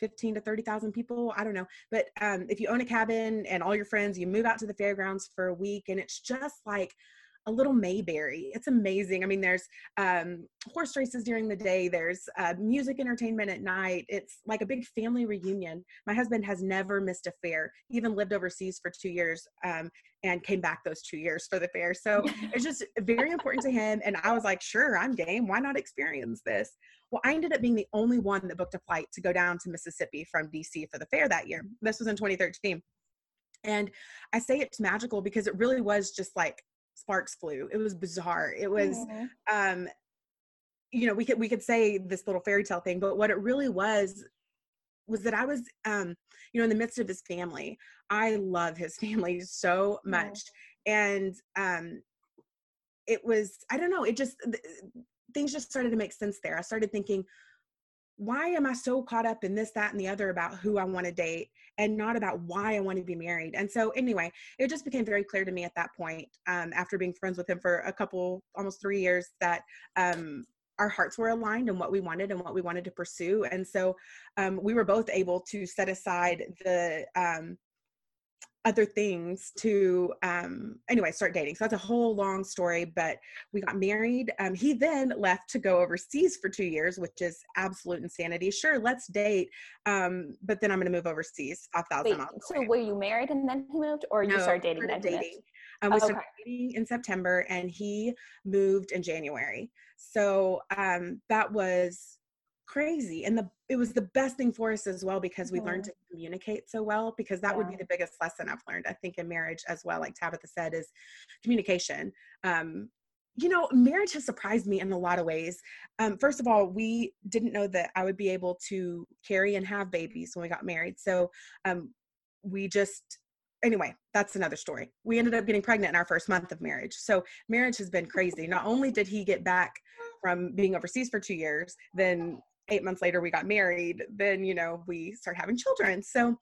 15 to 30,000 people. I don't know. But um, if you own a cabin and all your friends, you move out to the fairgrounds for a week and it's just like a little Mayberry. It's amazing. I mean, there's um, horse races during the day, there's uh, music entertainment at night. It's like a big family reunion. My husband has never missed a fair, he even lived overseas for two years um, and came back those two years for the fair. So it's just very important to him. And I was like, sure, I'm game. Why not experience this? Well, I ended up being the only one that booked a flight to go down to Mississippi from DC for the fair that year. This was in 2013. And I say it's magical because it really was just like sparks flew. It was bizarre. It was mm-hmm. um you know, we could we could say this little fairy tale thing, but what it really was was that I was um you know in the midst of his family. I love his family so much. Mm-hmm. And um it was I don't know, it just th- things just started to make sense there. I started thinking why am I so caught up in this, that, and the other about who I want to date and not about why I want to be married? And so, anyway, it just became very clear to me at that point, um, after being friends with him for a couple, almost three years, that um, our hearts were aligned and what we wanted and what we wanted to pursue. And so, um, we were both able to set aside the um, other things to um anyway start dating. So that's a whole long story but we got married um he then left to go overseas for two years which is absolute insanity. Sure let's date um but then i'm gonna move overseas a thousand Wait, miles so away. were you married and then he moved or no, you started dating started dating. Um, we oh, started dating in september and he moved in january. So um that was crazy and the it was the best thing for us as well because we mm-hmm. learned to communicate so well because that yeah. would be the biggest lesson i've learned i think in marriage as well like tabitha said is communication um you know marriage has surprised me in a lot of ways um, first of all we didn't know that i would be able to carry and have babies when we got married so um, we just anyway, that's another story. We ended up getting pregnant in our first month of marriage. So marriage has been crazy. Not only did he get back from being overseas for two years, then eight months later we got married then you know we start having children so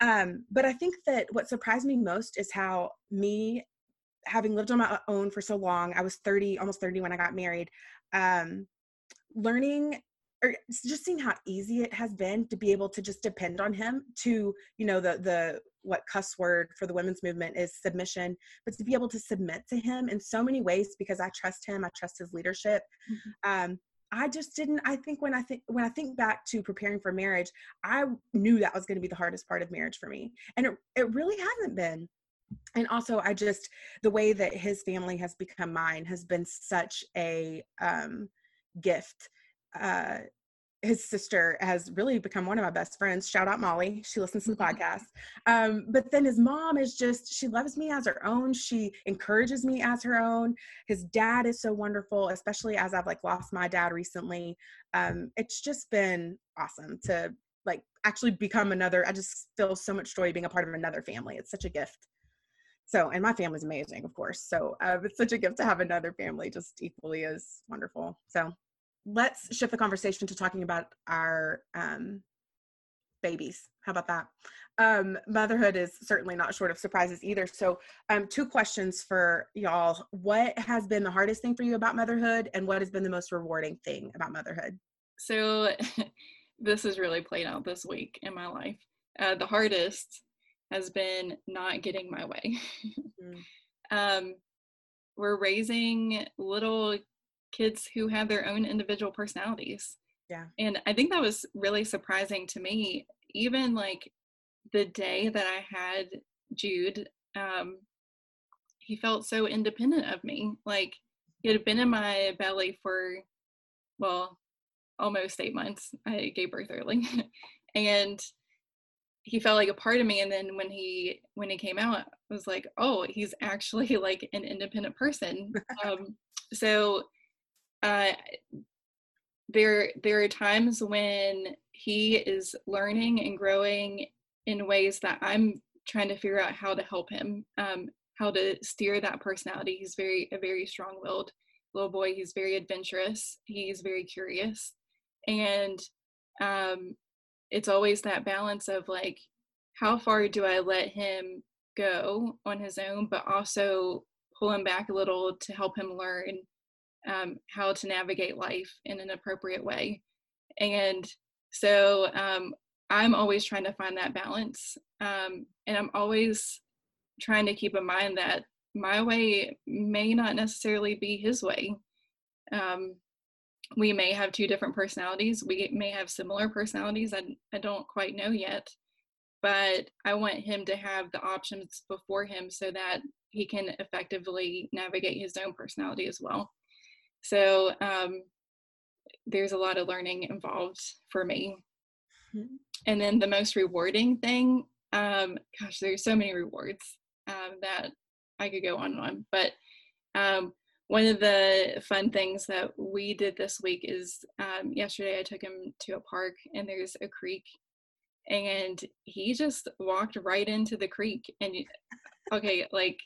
um but i think that what surprised me most is how me having lived on my own for so long i was 30 almost 30 when i got married um learning or just seeing how easy it has been to be able to just depend on him to you know the the what cuss word for the women's movement is submission but to be able to submit to him in so many ways because i trust him i trust his leadership mm-hmm. um, I just didn't I think when I think when I think back to preparing for marriage, I knew that was going to be the hardest part of marriage for me. And it it really hasn't been. And also I just the way that his family has become mine has been such a um gift. Uh his sister has really become one of my best friends. Shout out Molly. She listens to the Mm-hmm. podcast. Um, but then his mom is just, she loves me as her own. She encourages me as her own. His dad is so wonderful, especially as I've like lost my dad recently. Um, it's just been awesome to like actually become another. I just feel so much joy being a part of another family. It's such a gift. So, and my family's amazing, of course. So, uh, it's such a gift to have another family just equally as wonderful. So, let's shift the conversation to talking about our um, babies. How about that? Um, motherhood is certainly not short of surprises either. So, um, two questions for y'all. What has been the hardest thing for you about motherhood, and what has been the most rewarding thing about motherhood? So this has really played out this week in my life. Uh, the hardest has been not getting my way. Mm. um, we're raising little kids who have their own individual personalities. Yeah. And I think that was really surprising to me. Even like the day that I had Jude, um, he felt so independent of me. Like he had been in my belly for, well, almost eight months. I gave birth early. and he felt like a part of me and then when he when he came out I was like oh he's actually like an independent person um so uh there there are times when he is learning and growing in ways that I'm trying to figure out how to help him um how to steer that personality. He's very a very strong-willed little boy. He's very adventurous. He's very curious. And um it's always that balance of like how far do i let him go on his own but also pull him back a little to help him learn um, how to navigate life in an appropriate way. And so um, i'm always trying to find that balance um, and i'm always trying to keep in mind that my way may not necessarily be his way. Um, we may have two different personalities we may have similar personalities I, I don't quite know yet but i want him to have the options before him so that he can effectively navigate his own personality as well so um, there's a lot of learning involved for me Mhm. and then the most rewarding thing um, gosh there's so many rewards um, that i could go on and on but um, one of the fun things that we did this week is um, yesterday I took him to a park and there's a creek and he just walked right into the creek and okay like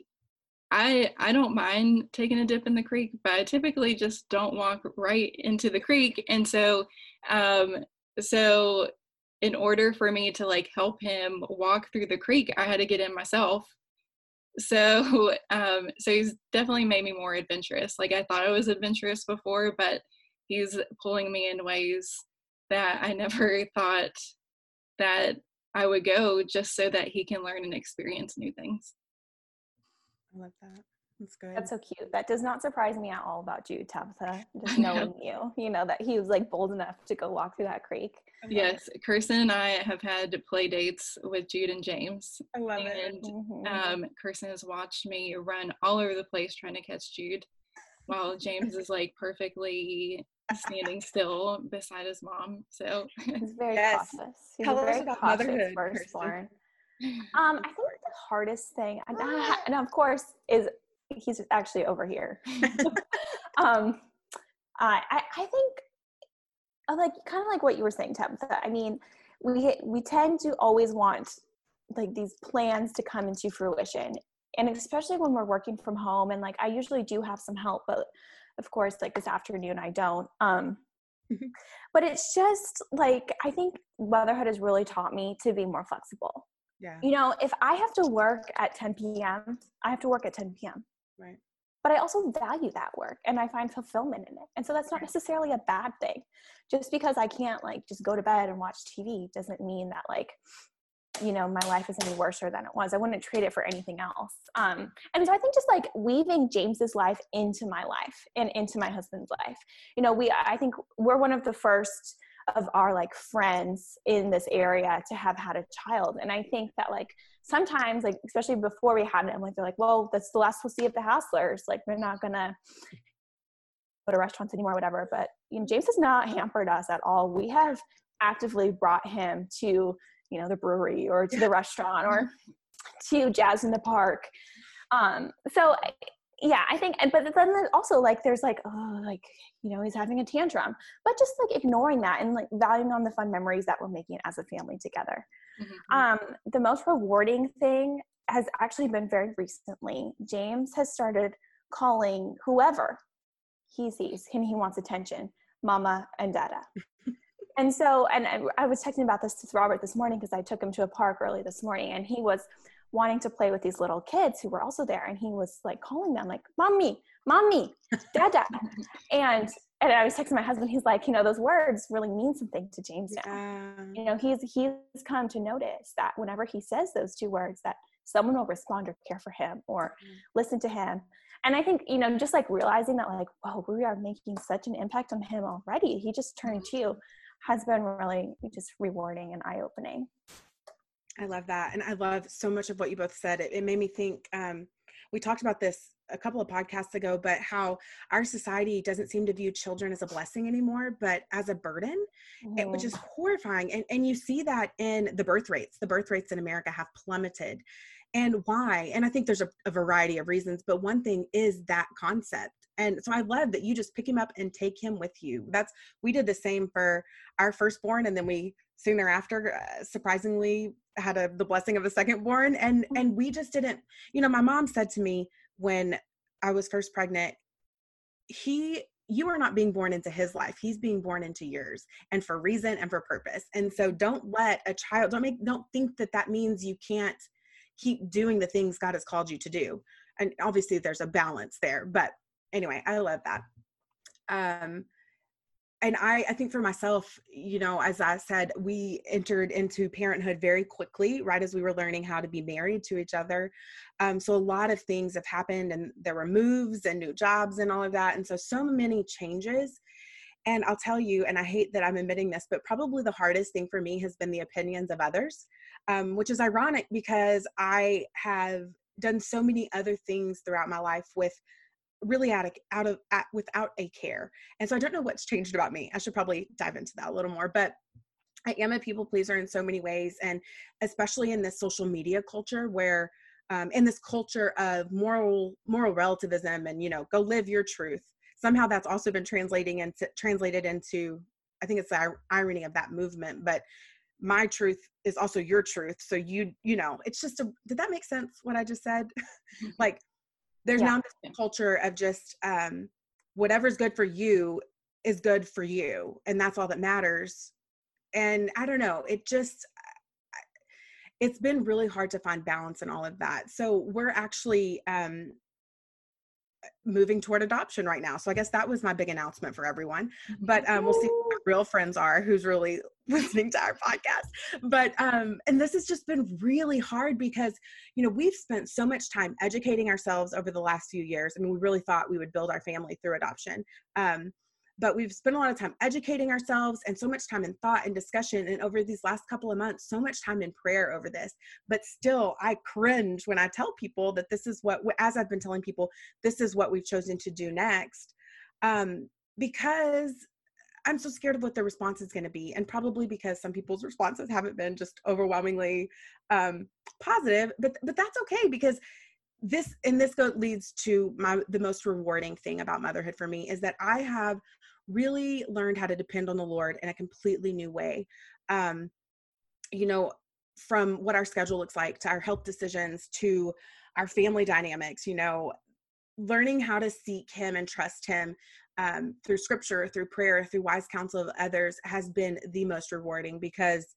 I I don't mind taking a dip in the creek but I typically just don't walk right into the creek. And so um so in order for me to like help him walk through the creek I had to get in myself. So um so he's definitely made me more adventurous. Like i thought i was adventurous before but he's pulling me in ways that i never thought that i would go just so that he can learn and experience new things I love that. That's good. That's so cute. That does not surprise me at all about you, Tabitha. Just knowing you, you know that he was like bold enough to go walk through that creek. Yes kirsten and i have had play dates with jude and james. I love it. and Mhm. um, kirsten has watched me run all over the place trying to catch jude while james is like perfectly standing still beside his mom so He's very Yes. cautious. He's Tell a us very about cautious motherhood, Kirsten. Um, I think the hardest thing, and, uh, and of course, is he's actually over here. um, I, I I think, uh, like kind of like what you were saying, Tabitha. I mean, we we tend to always want like these plans to come into fruition, and especially when we're working from home. And like I usually do have some help, but of course, like this afternoon, I don't. Um, Mhm. but it's just like I think motherhood has really taught me to be more flexible. Yeah. You know, if I have to work at 10 p.m., I have to work at 10 p.m. Right. But I also value that work and I find fulfillment in it. And so that's not necessarily a bad thing. Just because I can't like just go to bed and watch TV doesn't mean that like, you know, my life is any worse than it was. I wouldn't trade it for anything else. Um, and so I think just like weaving James's life into my life and into my husband's life. You know, we I think we're one of the first of our like friends in this area to have had a child and i think that like sometimes like especially before we had him like they're like well that's the last we'll see of the hustlers like they're not gonna go to restaurants anymore, whatever. But you know, James has not hampered us at all. We have actively brought him to, you know, the brewery or to the restaurant or to jazz in the park. Um, so yeah, I think, but then also like there's like, oh, like, you know, he's having a tantrum, but just like ignoring that and like valuing on the fun memories that we're making as a family together. Mm-hmm. Um, the most rewarding thing has actually been very recently. James has started calling whoever he sees and he wants attention, mama and dada. and so, and I was texting about this to Robert this morning because I took him to a park early this morning and he was wanting to play with these little kids who were also there and he was like calling them like mommy mommy dada and and i was texting my husband he's like you know those words really mean something to james now yeah. you know he's he's come to notice that whenever he says those two words that someone will respond or care for him or mm-hmm. listen to him and i think you know just like realizing that like whoa we are making such an impact on him already he just turned mm-hmm. two has been really just rewarding and eye-opening I love that. And I love so much of what you both said. It, it made me think, um, we talked about this a couple of podcasts ago, but how our society doesn't seem to view children as a blessing anymore, but as a burden, it, which is horrifying. And, and you see that in the birth rates. The birth rates in America have plummeted. And why? And I think there's a, a variety of reasons, but one thing is that concept. And so I love that you just pick him up and take him with you. That's, we did the same for our firstborn, and then we soon thereafter, uh, surprisingly, had a, the blessing of a second born and mm. and we just didn't you know my mom said to me when i was first pregnant he you are not being born into his life. He's being born into yours and for reason and for purpose. And so don't let a child don't make don't think that that means you can't keep doing the things god has called you to do. And obviously there's a balance there but anyway i love that. Um and I, I think for myself, you know, as I said, we entered into parenthood very quickly, right as we were learning how to be married to each other. Um, so a lot of things have happened, and there were moves and new jobs and all of that, and so so many changes. And I'll tell you, and I hate that I'm admitting this, but probably the hardest thing for me has been the opinions of others, um, which is ironic because I have done so many other things throughout my life with really out of out of at, without a care. And so i don't know what's changed about me. I should probably dive into that a little more but i am a people pleaser in so many ways and especially in this social media culture where um, in this culture of moral moral relativism and you know go live your truth. Somehow that's also been translating into translated into i think it's the irony of that movement but my truth is also your truth. So you you know it's just a did that make sense what i just said? Like there's yeah. now this culture of just um, whatever's good for you is good for you and that's all that matters. And i don't know it just it's been really hard to find balance in all of that. So we're actually um, moving toward adoption right now. So I guess that was my big announcement for everyone. But um, we'll see who my real friends are who's really listening to our podcast. But um, and this has just been really hard because you know we've spent so much time educating ourselves over the last few years. I mean, we really thought we would build our family through adoption. Um, but we've spent a lot of time educating ourselves and so much time in thought and discussion and over these last couple of months so much time in prayer over this. But still i cringe when i tell people that this is what as i've been telling people this is what we've chosen to do next um, because i'm so scared of what the response is going to be and probably because some people's responses haven't been just overwhelmingly um, positive but but that's okay because this and this go, leads to my the most rewarding thing about motherhood for me is that i have really learned how to depend on the lord in a completely new way. Um you know from what our schedule looks like to our health decisions to our family dynamics you know learning how to seek him and trust him um, through scripture through prayer through wise counsel of others has been the most rewarding because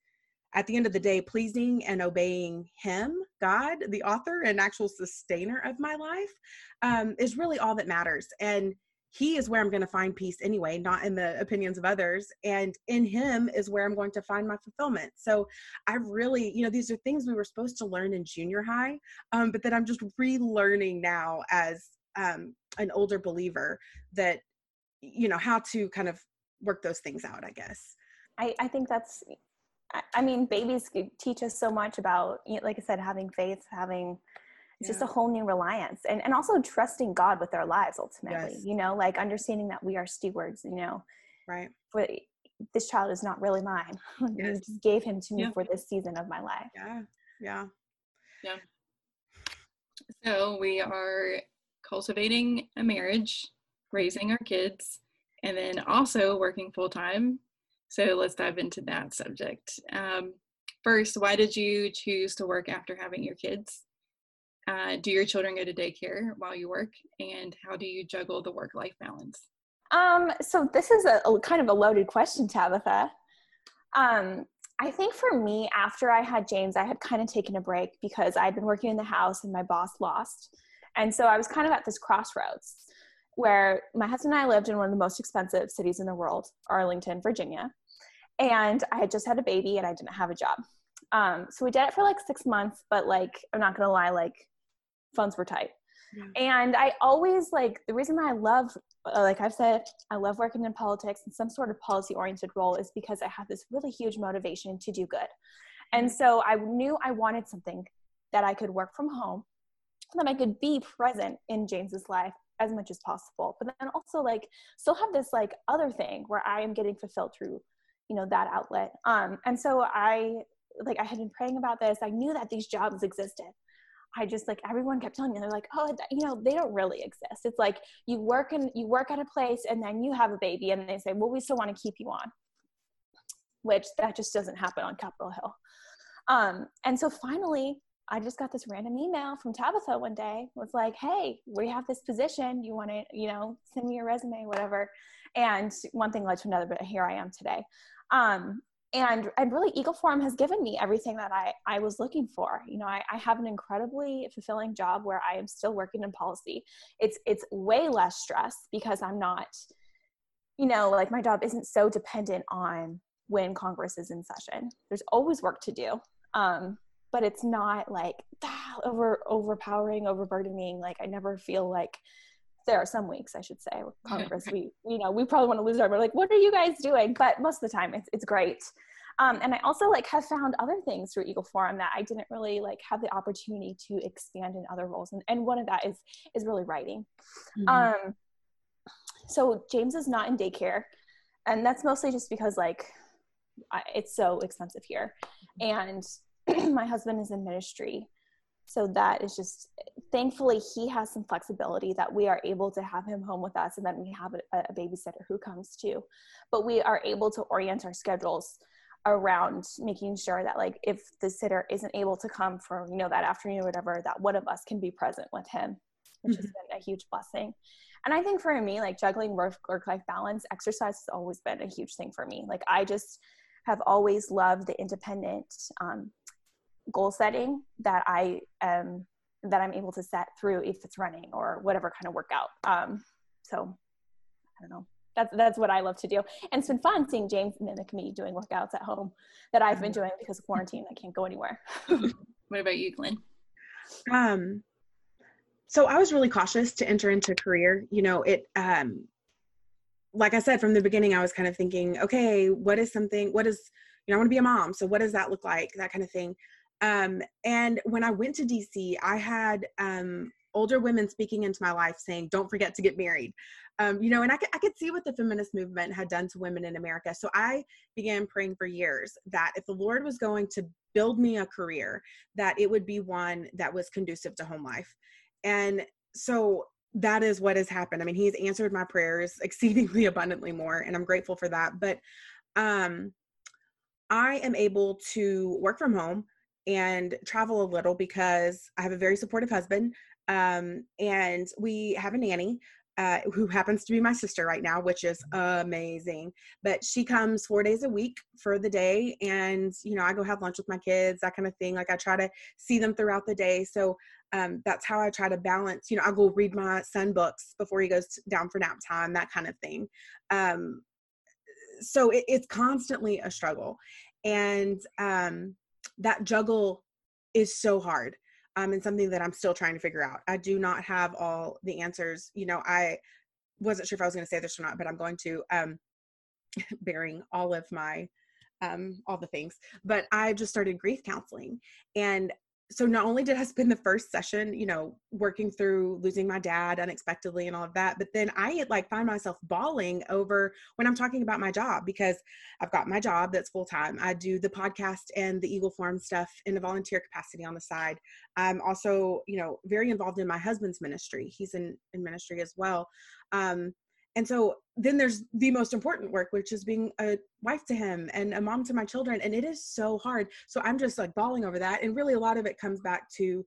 at the end of the day, pleasing and obeying Him, God, the author and actual sustainer of my life, um, is really all that matters. And He is where I'm going to find peace anyway, not in the opinions of others. And in Him is where I'm going to find my fulfillment. So I've really, you know, these are things we were supposed to learn in junior high, um, but that I'm just relearning now as um, an older believer that, you know, how to kind of work those things out, I guess. I, I think that's I mean, babies teach us so much about, like I said, having faith, having it's just a whole new reliance and, and also trusting god with our lives ultimately Yes. you know like understanding that we are stewards you know. Right. For this child is not really mine. You just gave him to me Yeah. for this season of my life. Yeah, yeah. Yeah. So we are cultivating a marriage, raising our kids, and then also working full time. So let's dive into that subject. Um, first, why did you choose to work after having your kids? Uh, do your children go to daycare while you work? And how do you juggle the work life balance? Um, so this is a, a kind of a loaded question, Tabitha. Um, I think for me, after I had James, I had kind of taken a break because I'd been working in the house and my boss lost. And so I was kind of at this crossroads where my husband and I lived in one of the most expensive cities in the world, Arlington, Virginia. And I had just had a baby and I didn't have a job. Um, so we did it for like six months, but like, I'm not gonna lie, like funds were tight. And I always like the reason I love, uh, like I've said, I love working in politics and some sort of policy oriented role is because I have this really huge motivation to do good. And so I knew I wanted something that I could work from home, that I could be present in James's life as much as possible, but then also like still have this like other thing where I am getting fulfilled through, you know, that outlet. Um, and so I like I had been praying about this. I knew that these jobs existed. I just like everyone kept telling me they're like, oh, you know, they don't really exist. It's like you work and you work at a place and then you have a baby and they say, well, we still want to keep you on, which that just doesn't happen on Capitol Hill. Um, and so finally, I just got this random email from Tabitha one day. Was like, hey, we have this position. You want to, you know, send me your resume, whatever. And one thing led to another, but here I am today. Um, and and really eagle forum has given me everything that i i was looking for you know I, I have an incredibly fulfilling job where i am still working in policy it's it's way less stress because i'm not you know like my job isn't so dependent on when congress is in session there's always work to do um but it's not like ah, over overpowering overburdening like i never feel like there are some weeks I should say Congress we you know we probably want to lose our we're like what are you guys doing? But most of the time it's it's great. Um, and I also like have found other things through Eagle Forum that I didn't really like have the opportunity to expand in other roles and, and one of that is is really writing. Mhm. um so James is not in daycare and that's mostly just because like I, it's so expensive here. And my husband is in ministry. So that is just thankfully he has some flexibility that we are able to have him home with us and then we have a, a babysitter who comes too. But we are able to orient our schedules around making sure that like if the sitter isn't able to come for you know that afternoon or whatever that one of us can be present with him which has been a huge blessing. And i think for me like juggling work work life balance exercise has always been a huge thing for me. Like i just have always loved the independent um, goal setting that I am that I'm able to set through if it's running or whatever kind of workout. Um, so I don't know. That's that's what I love to do, and it's been fun seeing James mimic me doing workouts at home that I've been doing because of quarantine. I can't go anywhere. What about you, Glenn? um so i was really cautious to enter into career you know it um like i said from the beginning i was kind of thinking okay what is something what is you know i want to be a mom so what does that look like that kind of thing um and when i went to dc i had um older women speaking into my life saying don't forget to get married. Um, you know and I could, I could see what the feminist movement had done to women in america. So i began praying for years that if the lord was going to build me a career that it would be one that was conducive to home life. And so that is what has happened. I mean he's answered my prayers exceedingly abundantly more and i'm grateful for that. But um i am able to work from home and travel a little because i have a very supportive husband um, and we have a nanny uh, who happens to be my sister right now, which is amazing. But she comes four days a week for the day, and you know, I go have lunch with my kids, that kind of thing. Like I try to see them throughout the day, so um, that's how I try to balance. You know, I go read my son books before he goes down for nap time, that kind of thing. Um, so it, it's constantly a struggle, and um, that juggle is so hard um, and something that I'm still trying to figure out. I do not have all the answers. You know, I wasn't sure if I was going to say this or not, but I'm going to, um, bearing all of my, um, all the things. But I just started grief counseling, and so not only did I spend the first session, you know, working through losing my dad unexpectedly and all of that, but then I like find myself bawling over when I'm talking about my job because I've got my job that's full time. I do the podcast and the Eagle Forum stuff in a volunteer capacity on the side. I'm also, you know, very involved in my husband's ministry. He's in, in ministry as well. Um, and so then there's the most important work which is being a wife to him and a mom to my children and it is so hard. So i'm just like bawling over that and really a lot of it comes back to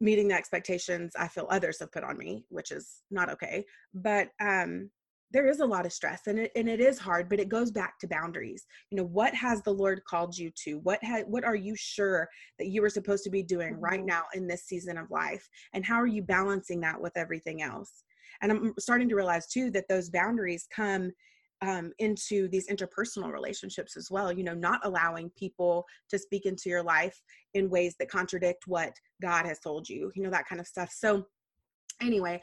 meeting the expectations i feel others have put on me which is not okay. But um there is a lot of stress and it, and it is hard but it goes back to boundaries. You know what has the lord called you to? What ha- what are you sure that you are supposed to be doing right mm-hmm. now in this season of life? And how are you balancing that with everything else and i'm starting to realize too that those boundaries come um, into these interpersonal relationships as well you know not allowing people to speak into your life in ways that contradict what god has told you you know that kind of stuff. So anyway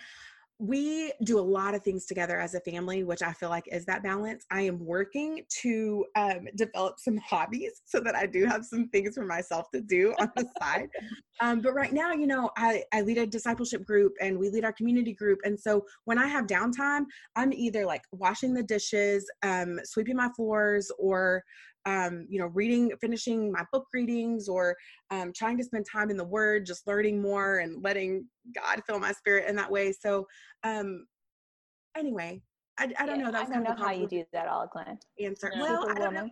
we do a lot of things together as a family, which I feel like is that balance. I am working to um, develop some hobbies so that I do have some things for myself to do on the side. Um, but right now, you know, I, I lead a discipleship group and we lead our community group. And so when I have downtime, I'm either like washing the dishes, um, sweeping my floors, or um, you know, reading, finishing my book readings, or um, trying to spend time in the Word, just learning more and letting God fill my spirit in that way. So, um, anyway, I, I don't yeah, know. That's I don't know how you do that all, Glenn. Answer. Well, I don't know.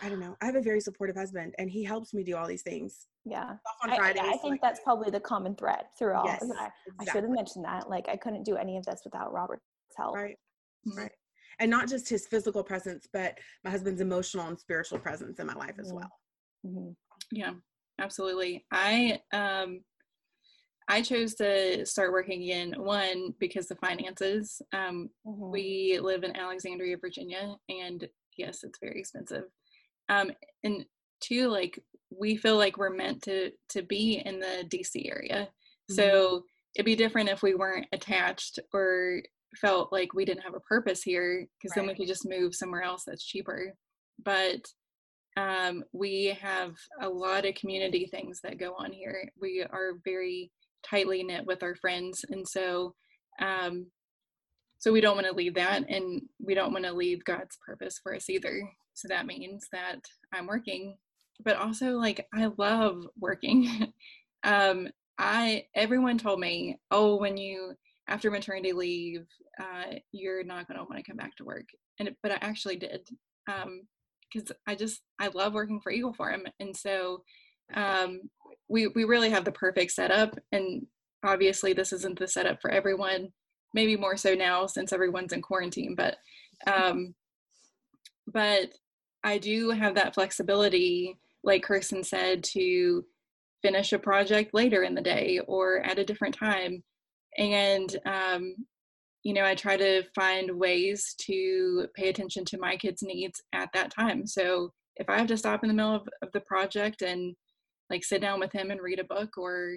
I don't know. I have a very supportive husband, and he helps me do all these things. Yeah, on Fridays, I, I think like, that's probably the common thread through all. Yes, I, exactly. I should have mentioned that. Like, I couldn't do any of this without Robert's help. Right. Right and not just his physical presence but my husband's emotional and spiritual presence in my life as well mm-hmm. yeah absolutely i um I chose to start working again. One because the finances. Um, mm-hmm. We live in Alexandria, Virginia, and yes, it's very expensive. Um, and two, like we feel like we're meant to to be in the DC area. Mm-hmm. So it'd be different if we weren't attached or felt like we didn't have a purpose here because right. then we could just move somewhere else that's cheaper. But um, we have a lot of community things that go on here. We are very tightly knit with our friends and so um, so we don't want to leave that and we don't want to leave god's purpose for us either. So that means that i'm working but also like i love working. Um i everyone told me oh when you after maternity leave, uh, you're not going to want to come back to work. And but I actually did because um, I just I love working for Eagle Forum, and so um, we we really have the perfect setup. And obviously, this isn't the setup for everyone. Maybe more so now since everyone's in quarantine, but um, but I do have that flexibility, like Kirsten said, to finish a project later in the day or at a different time and um, you know i try to find ways to pay attention to my kids needs at that time so if i have to stop in the middle of, of the project and like sit down with him and read a book or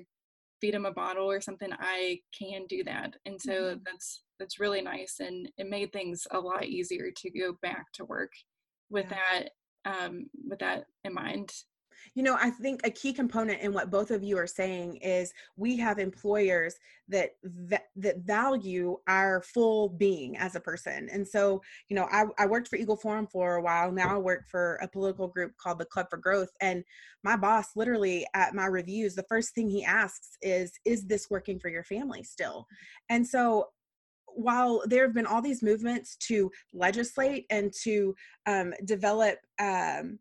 feed him a bottle or something i can do that and so mm-hmm. that's that's really nice and it made things a lot easier to go back to work with yeah. that um, with that in mind you know, I think a key component in what both of you are saying is we have employers that that value our full being as a person. And so, you know, I, I worked for Eagle Forum for a while. Now I work for a political group called the Club for Growth. And my boss, literally at my reviews, the first thing he asks is, "Is this working for your family still?" And so while there have been all these movements to legislate and to um, develop um,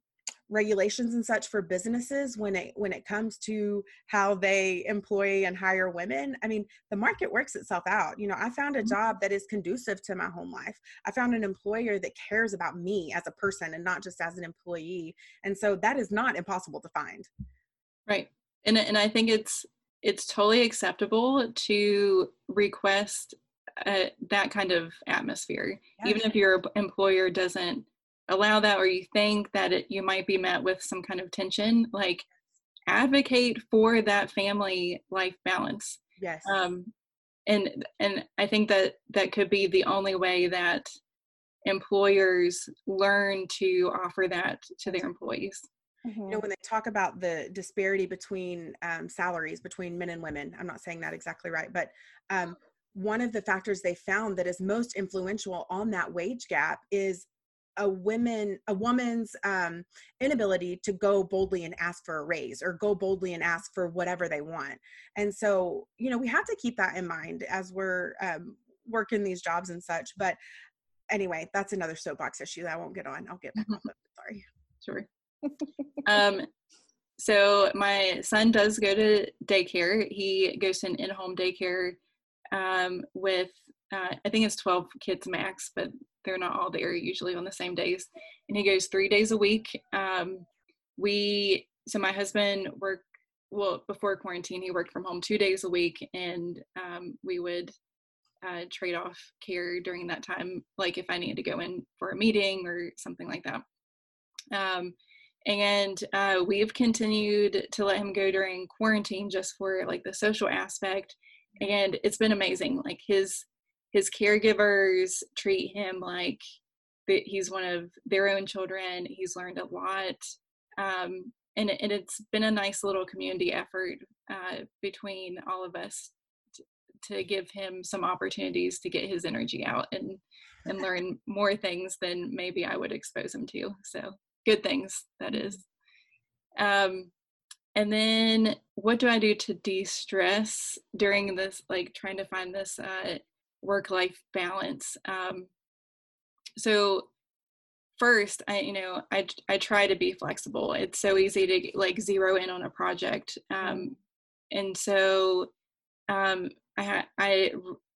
regulations and such for businesses when it when it comes to how they employ and hire women. I mean the market works itself out. You know i found a mm-hmm. job that is conducive to my home life. I found an employer that cares about me as a person and not just as an employee. And so that is not impossible to find. Right. And and i think it's it's totally acceptable to request uh, that kind of atmosphere even if your employer doesn't allow that or you think that it, you might be met with some kind of tension like advocate for that family life balance. Yes. Um and and i think that that could be the only way that employers learn to offer that to their employees. You know when they talk about the disparity between um, salaries between men and women i'm not saying that exactly right but um, one of the factors they found that is most influential on that wage gap is a woman a woman's um, inability to go boldly and ask for a raise or go boldly and ask for whatever they want. And so you know we have to keep that in mind as we're um, working these jobs and such but anyway that's another soapbox issue that i won't get on. I'll get back off of sorry. Sure. Um so my son does go to daycare. He goes to an in-home daycare um, with uh, I think it's 12 kids max, but they're not all there usually on the same days. And he goes three days a week. Um, we, so my husband worked, well, before quarantine, he worked from home two days a week, and um, we would uh, trade off care during that time, like if I needed to go in for a meeting or something like that. Um, and uh, we've continued to let him go during quarantine just for like the social aspect and it's been amazing like his his caregivers treat him like he's one of their own children he's learned a lot um, and, and it's been a nice little community effort uh, between all of us to, to give him some opportunities to get his energy out and and learn more things than maybe I would expose him to. So good things that is. Um, and then what do I do to de-stress during this, like trying to find this uh, work-life balance? Um, so first, I, you know, I, I try to be flexible. It's so easy to like zero in on a project. Um, and so um, I, ha- I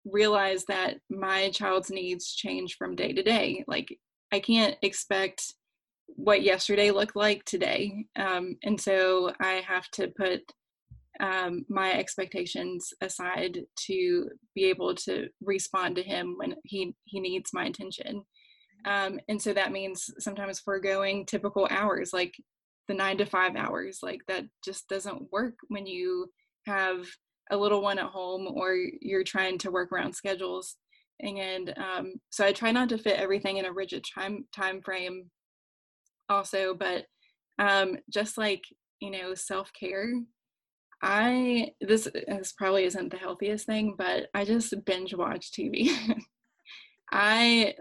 realized that my child's needs change from day to day. Like I can't expect what yesterday looked like today. Um, and so I have to put um, my expectations aside to be able to respond to him when he, he needs my attention. Um, and so that means sometimes foregoing typical hours, like the nine to five hours, like that just doesn't work when you have a little one at home or you're trying to work around schedules. And um, so I try not to fit everything in a rigid time time frame also but um just like you know self-care i this this probably isn't the healthiest thing but i just binge watch tv i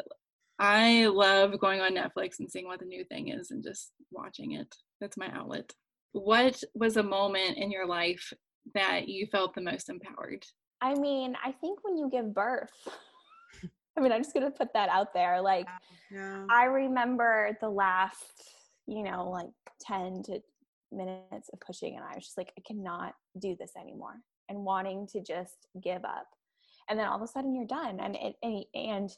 i love going on netflix and seeing what the new thing is and just watching it. That's my outlet. What was a moment in your life that you felt the most empowered? I mean i think when you give birth. I mean, I'm just gonna put that out there. Like, yeah. I remember the last, you know, like 10 to minutes of pushing, and I was just like, I cannot do this anymore, and wanting to just give up. And then all of a sudden, you're done, and it and,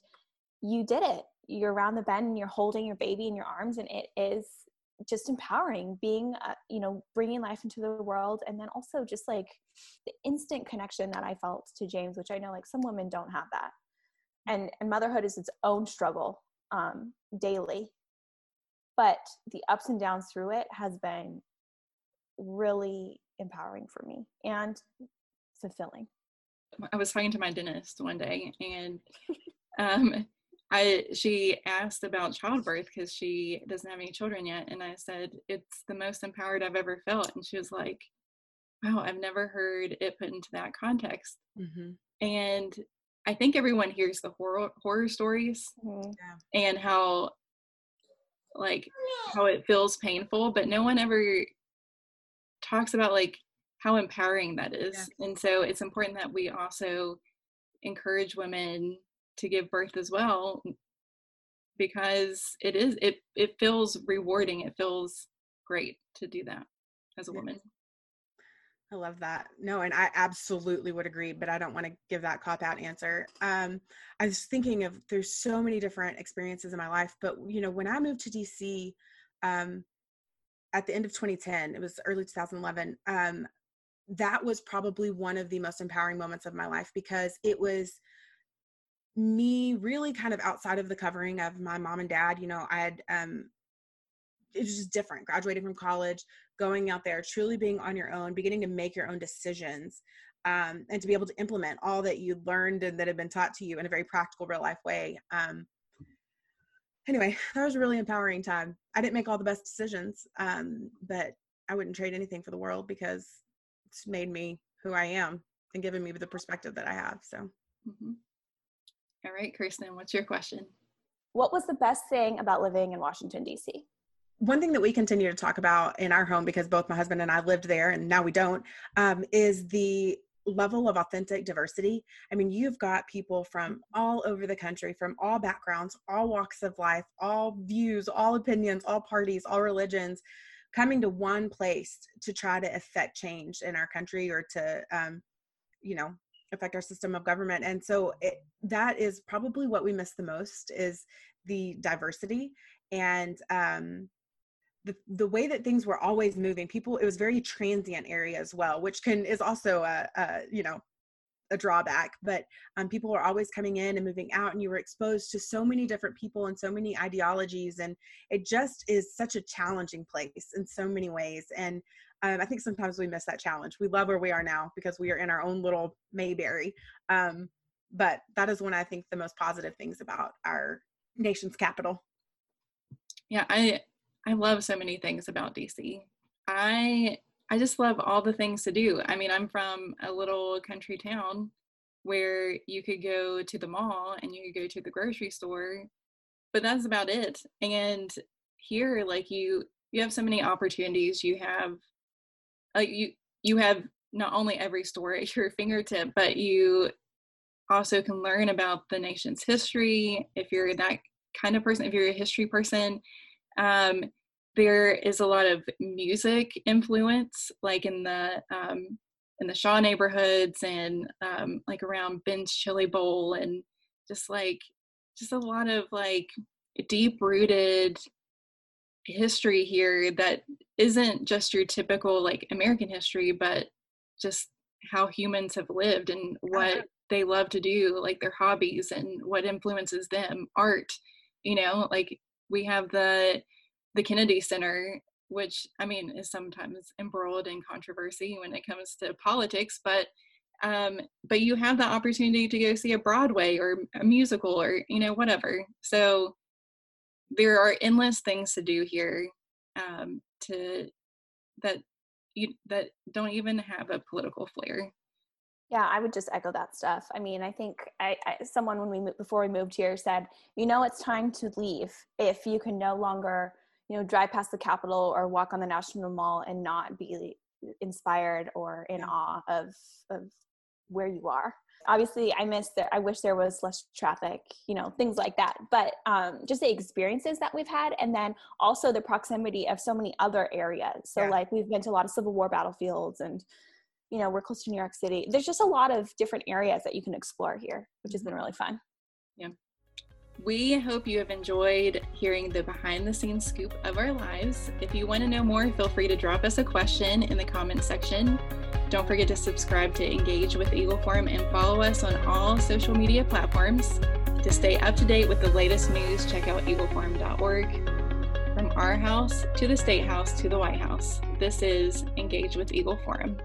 you did it. You're around the bend, and you're holding your baby in your arms, and it is just empowering being uh, you know bringing life into the world and then also just like the instant connection that i felt to james which i know like some women don't have that and, and motherhood is its own struggle um, daily but the ups and downs through it has been really empowering for me and fulfilling i was talking to my dentist one day and um, I she asked about childbirth because she doesn't have any children yet, and I said it's the most empowered I've ever felt, and she was like, "Wow, I've never heard it put into that context." Mm-hmm. And I think everyone hears the horror horror stories mm-hmm. and how like how it feels painful, but no one ever talks about like how empowering that is. And so it's important that we also encourage women to give birth as well because it is it it feels rewarding. It feels great to do that as a woman. I love that. No, and I absolutely would agree, but I don't want to give that cop out answer. Um, I was thinking of there's so many different experiences in my life, but you know, when I moved to DC um, at the end of 2010, it was early 2011. Um, that was probably one of the most empowering moments of my life because it was me really kind of outside of the covering of my mom and dad. You know, I had um, it was just different graduating from college going out there truly being on your own beginning to make your own decisions um, and to be able to implement all that you learned and that had been taught to you in a very practical real life way um, anyway, that was a really empowering time. I didn't make all the best decisions, um, but I wouldn't trade anything for the world because it's made me who I am and given me the perspective that I have. So, mm-hmm. all right, Kirsten, what's your question? What was the best thing about living in Washington, D.C.? One thing that we continue to talk about in our home, because both my husband and I lived there and now we don't, um, is the level of authentic diversity. I mean, you've got people from all over the country, from all backgrounds, all walks of life, all views, all opinions, all parties, all religions coming to one place to try to affect change in our country or to, um, you know, affect our system of government. And so it, that is probably what we miss the most is the diversity and um, the, way that things were always moving people it was very transient area as well which can is also a, a you know a drawback but um, people were always coming in and moving out and you were exposed to so many different people and so many ideologies and it just is such a challenging place in so many ways and um, i think sometimes we miss that challenge. We love where we are now because we are in our own little mayberry um, but that is one i think the most positive things about our nation's capital. Yeah i I love so many things about DC. I I just love all the things to do. I mean, I'm from a little country town where you could go to the mall and you could go to the grocery store, but that's about it. And here like you you have so many opportunities. You have like you you have not only every store at your fingertip, but you also can learn about the nation's history if you're that kind of person, if you're a history person. Um, there is a lot of music influence, like in the um, in the Shaw neighborhoods and um, like around Ben's Chili Bowl, and just like just a lot of like deep rooted history here that isn't just your typical like American history, but just how humans have lived and what they love to do, like their hobbies and what influences them, art. You know, like we have the the Kennedy Center, which I mean is sometimes embroiled in controversy when it comes to politics, but um, but you have the opportunity to go see a Broadway or a musical or you know whatever. So there are endless things to do here um, to that you that don't even have a political flair. Yeah, I would just echo that stuff. I mean, I think I, I, someone when we before we moved here said, you know, it's time to leave if you can no longer you know drive past the capitol or walk on the national mall and not be inspired or in awe of of where you are. Obviously i miss there i wish there was less traffic you know things like that. But um, just the experiences that we've had and then also the proximity of so many other areas. So yeah. like we've been to a lot of civil war battlefields and you know we're close to new york city. There's just a lot of different areas that you can explore here which has been really fun. Yeah we hope you have enjoyed hearing the behind the scenes scoop of our lives. If you want to know more, feel free to drop us a question in the comment section. Don't forget to subscribe to engage with Eagle Forum and follow us on all social media platforms. To stay up to date with the latest news, check out eagleforum.org. From our house to the State House to the White House, this is Engage with Eagle Forum.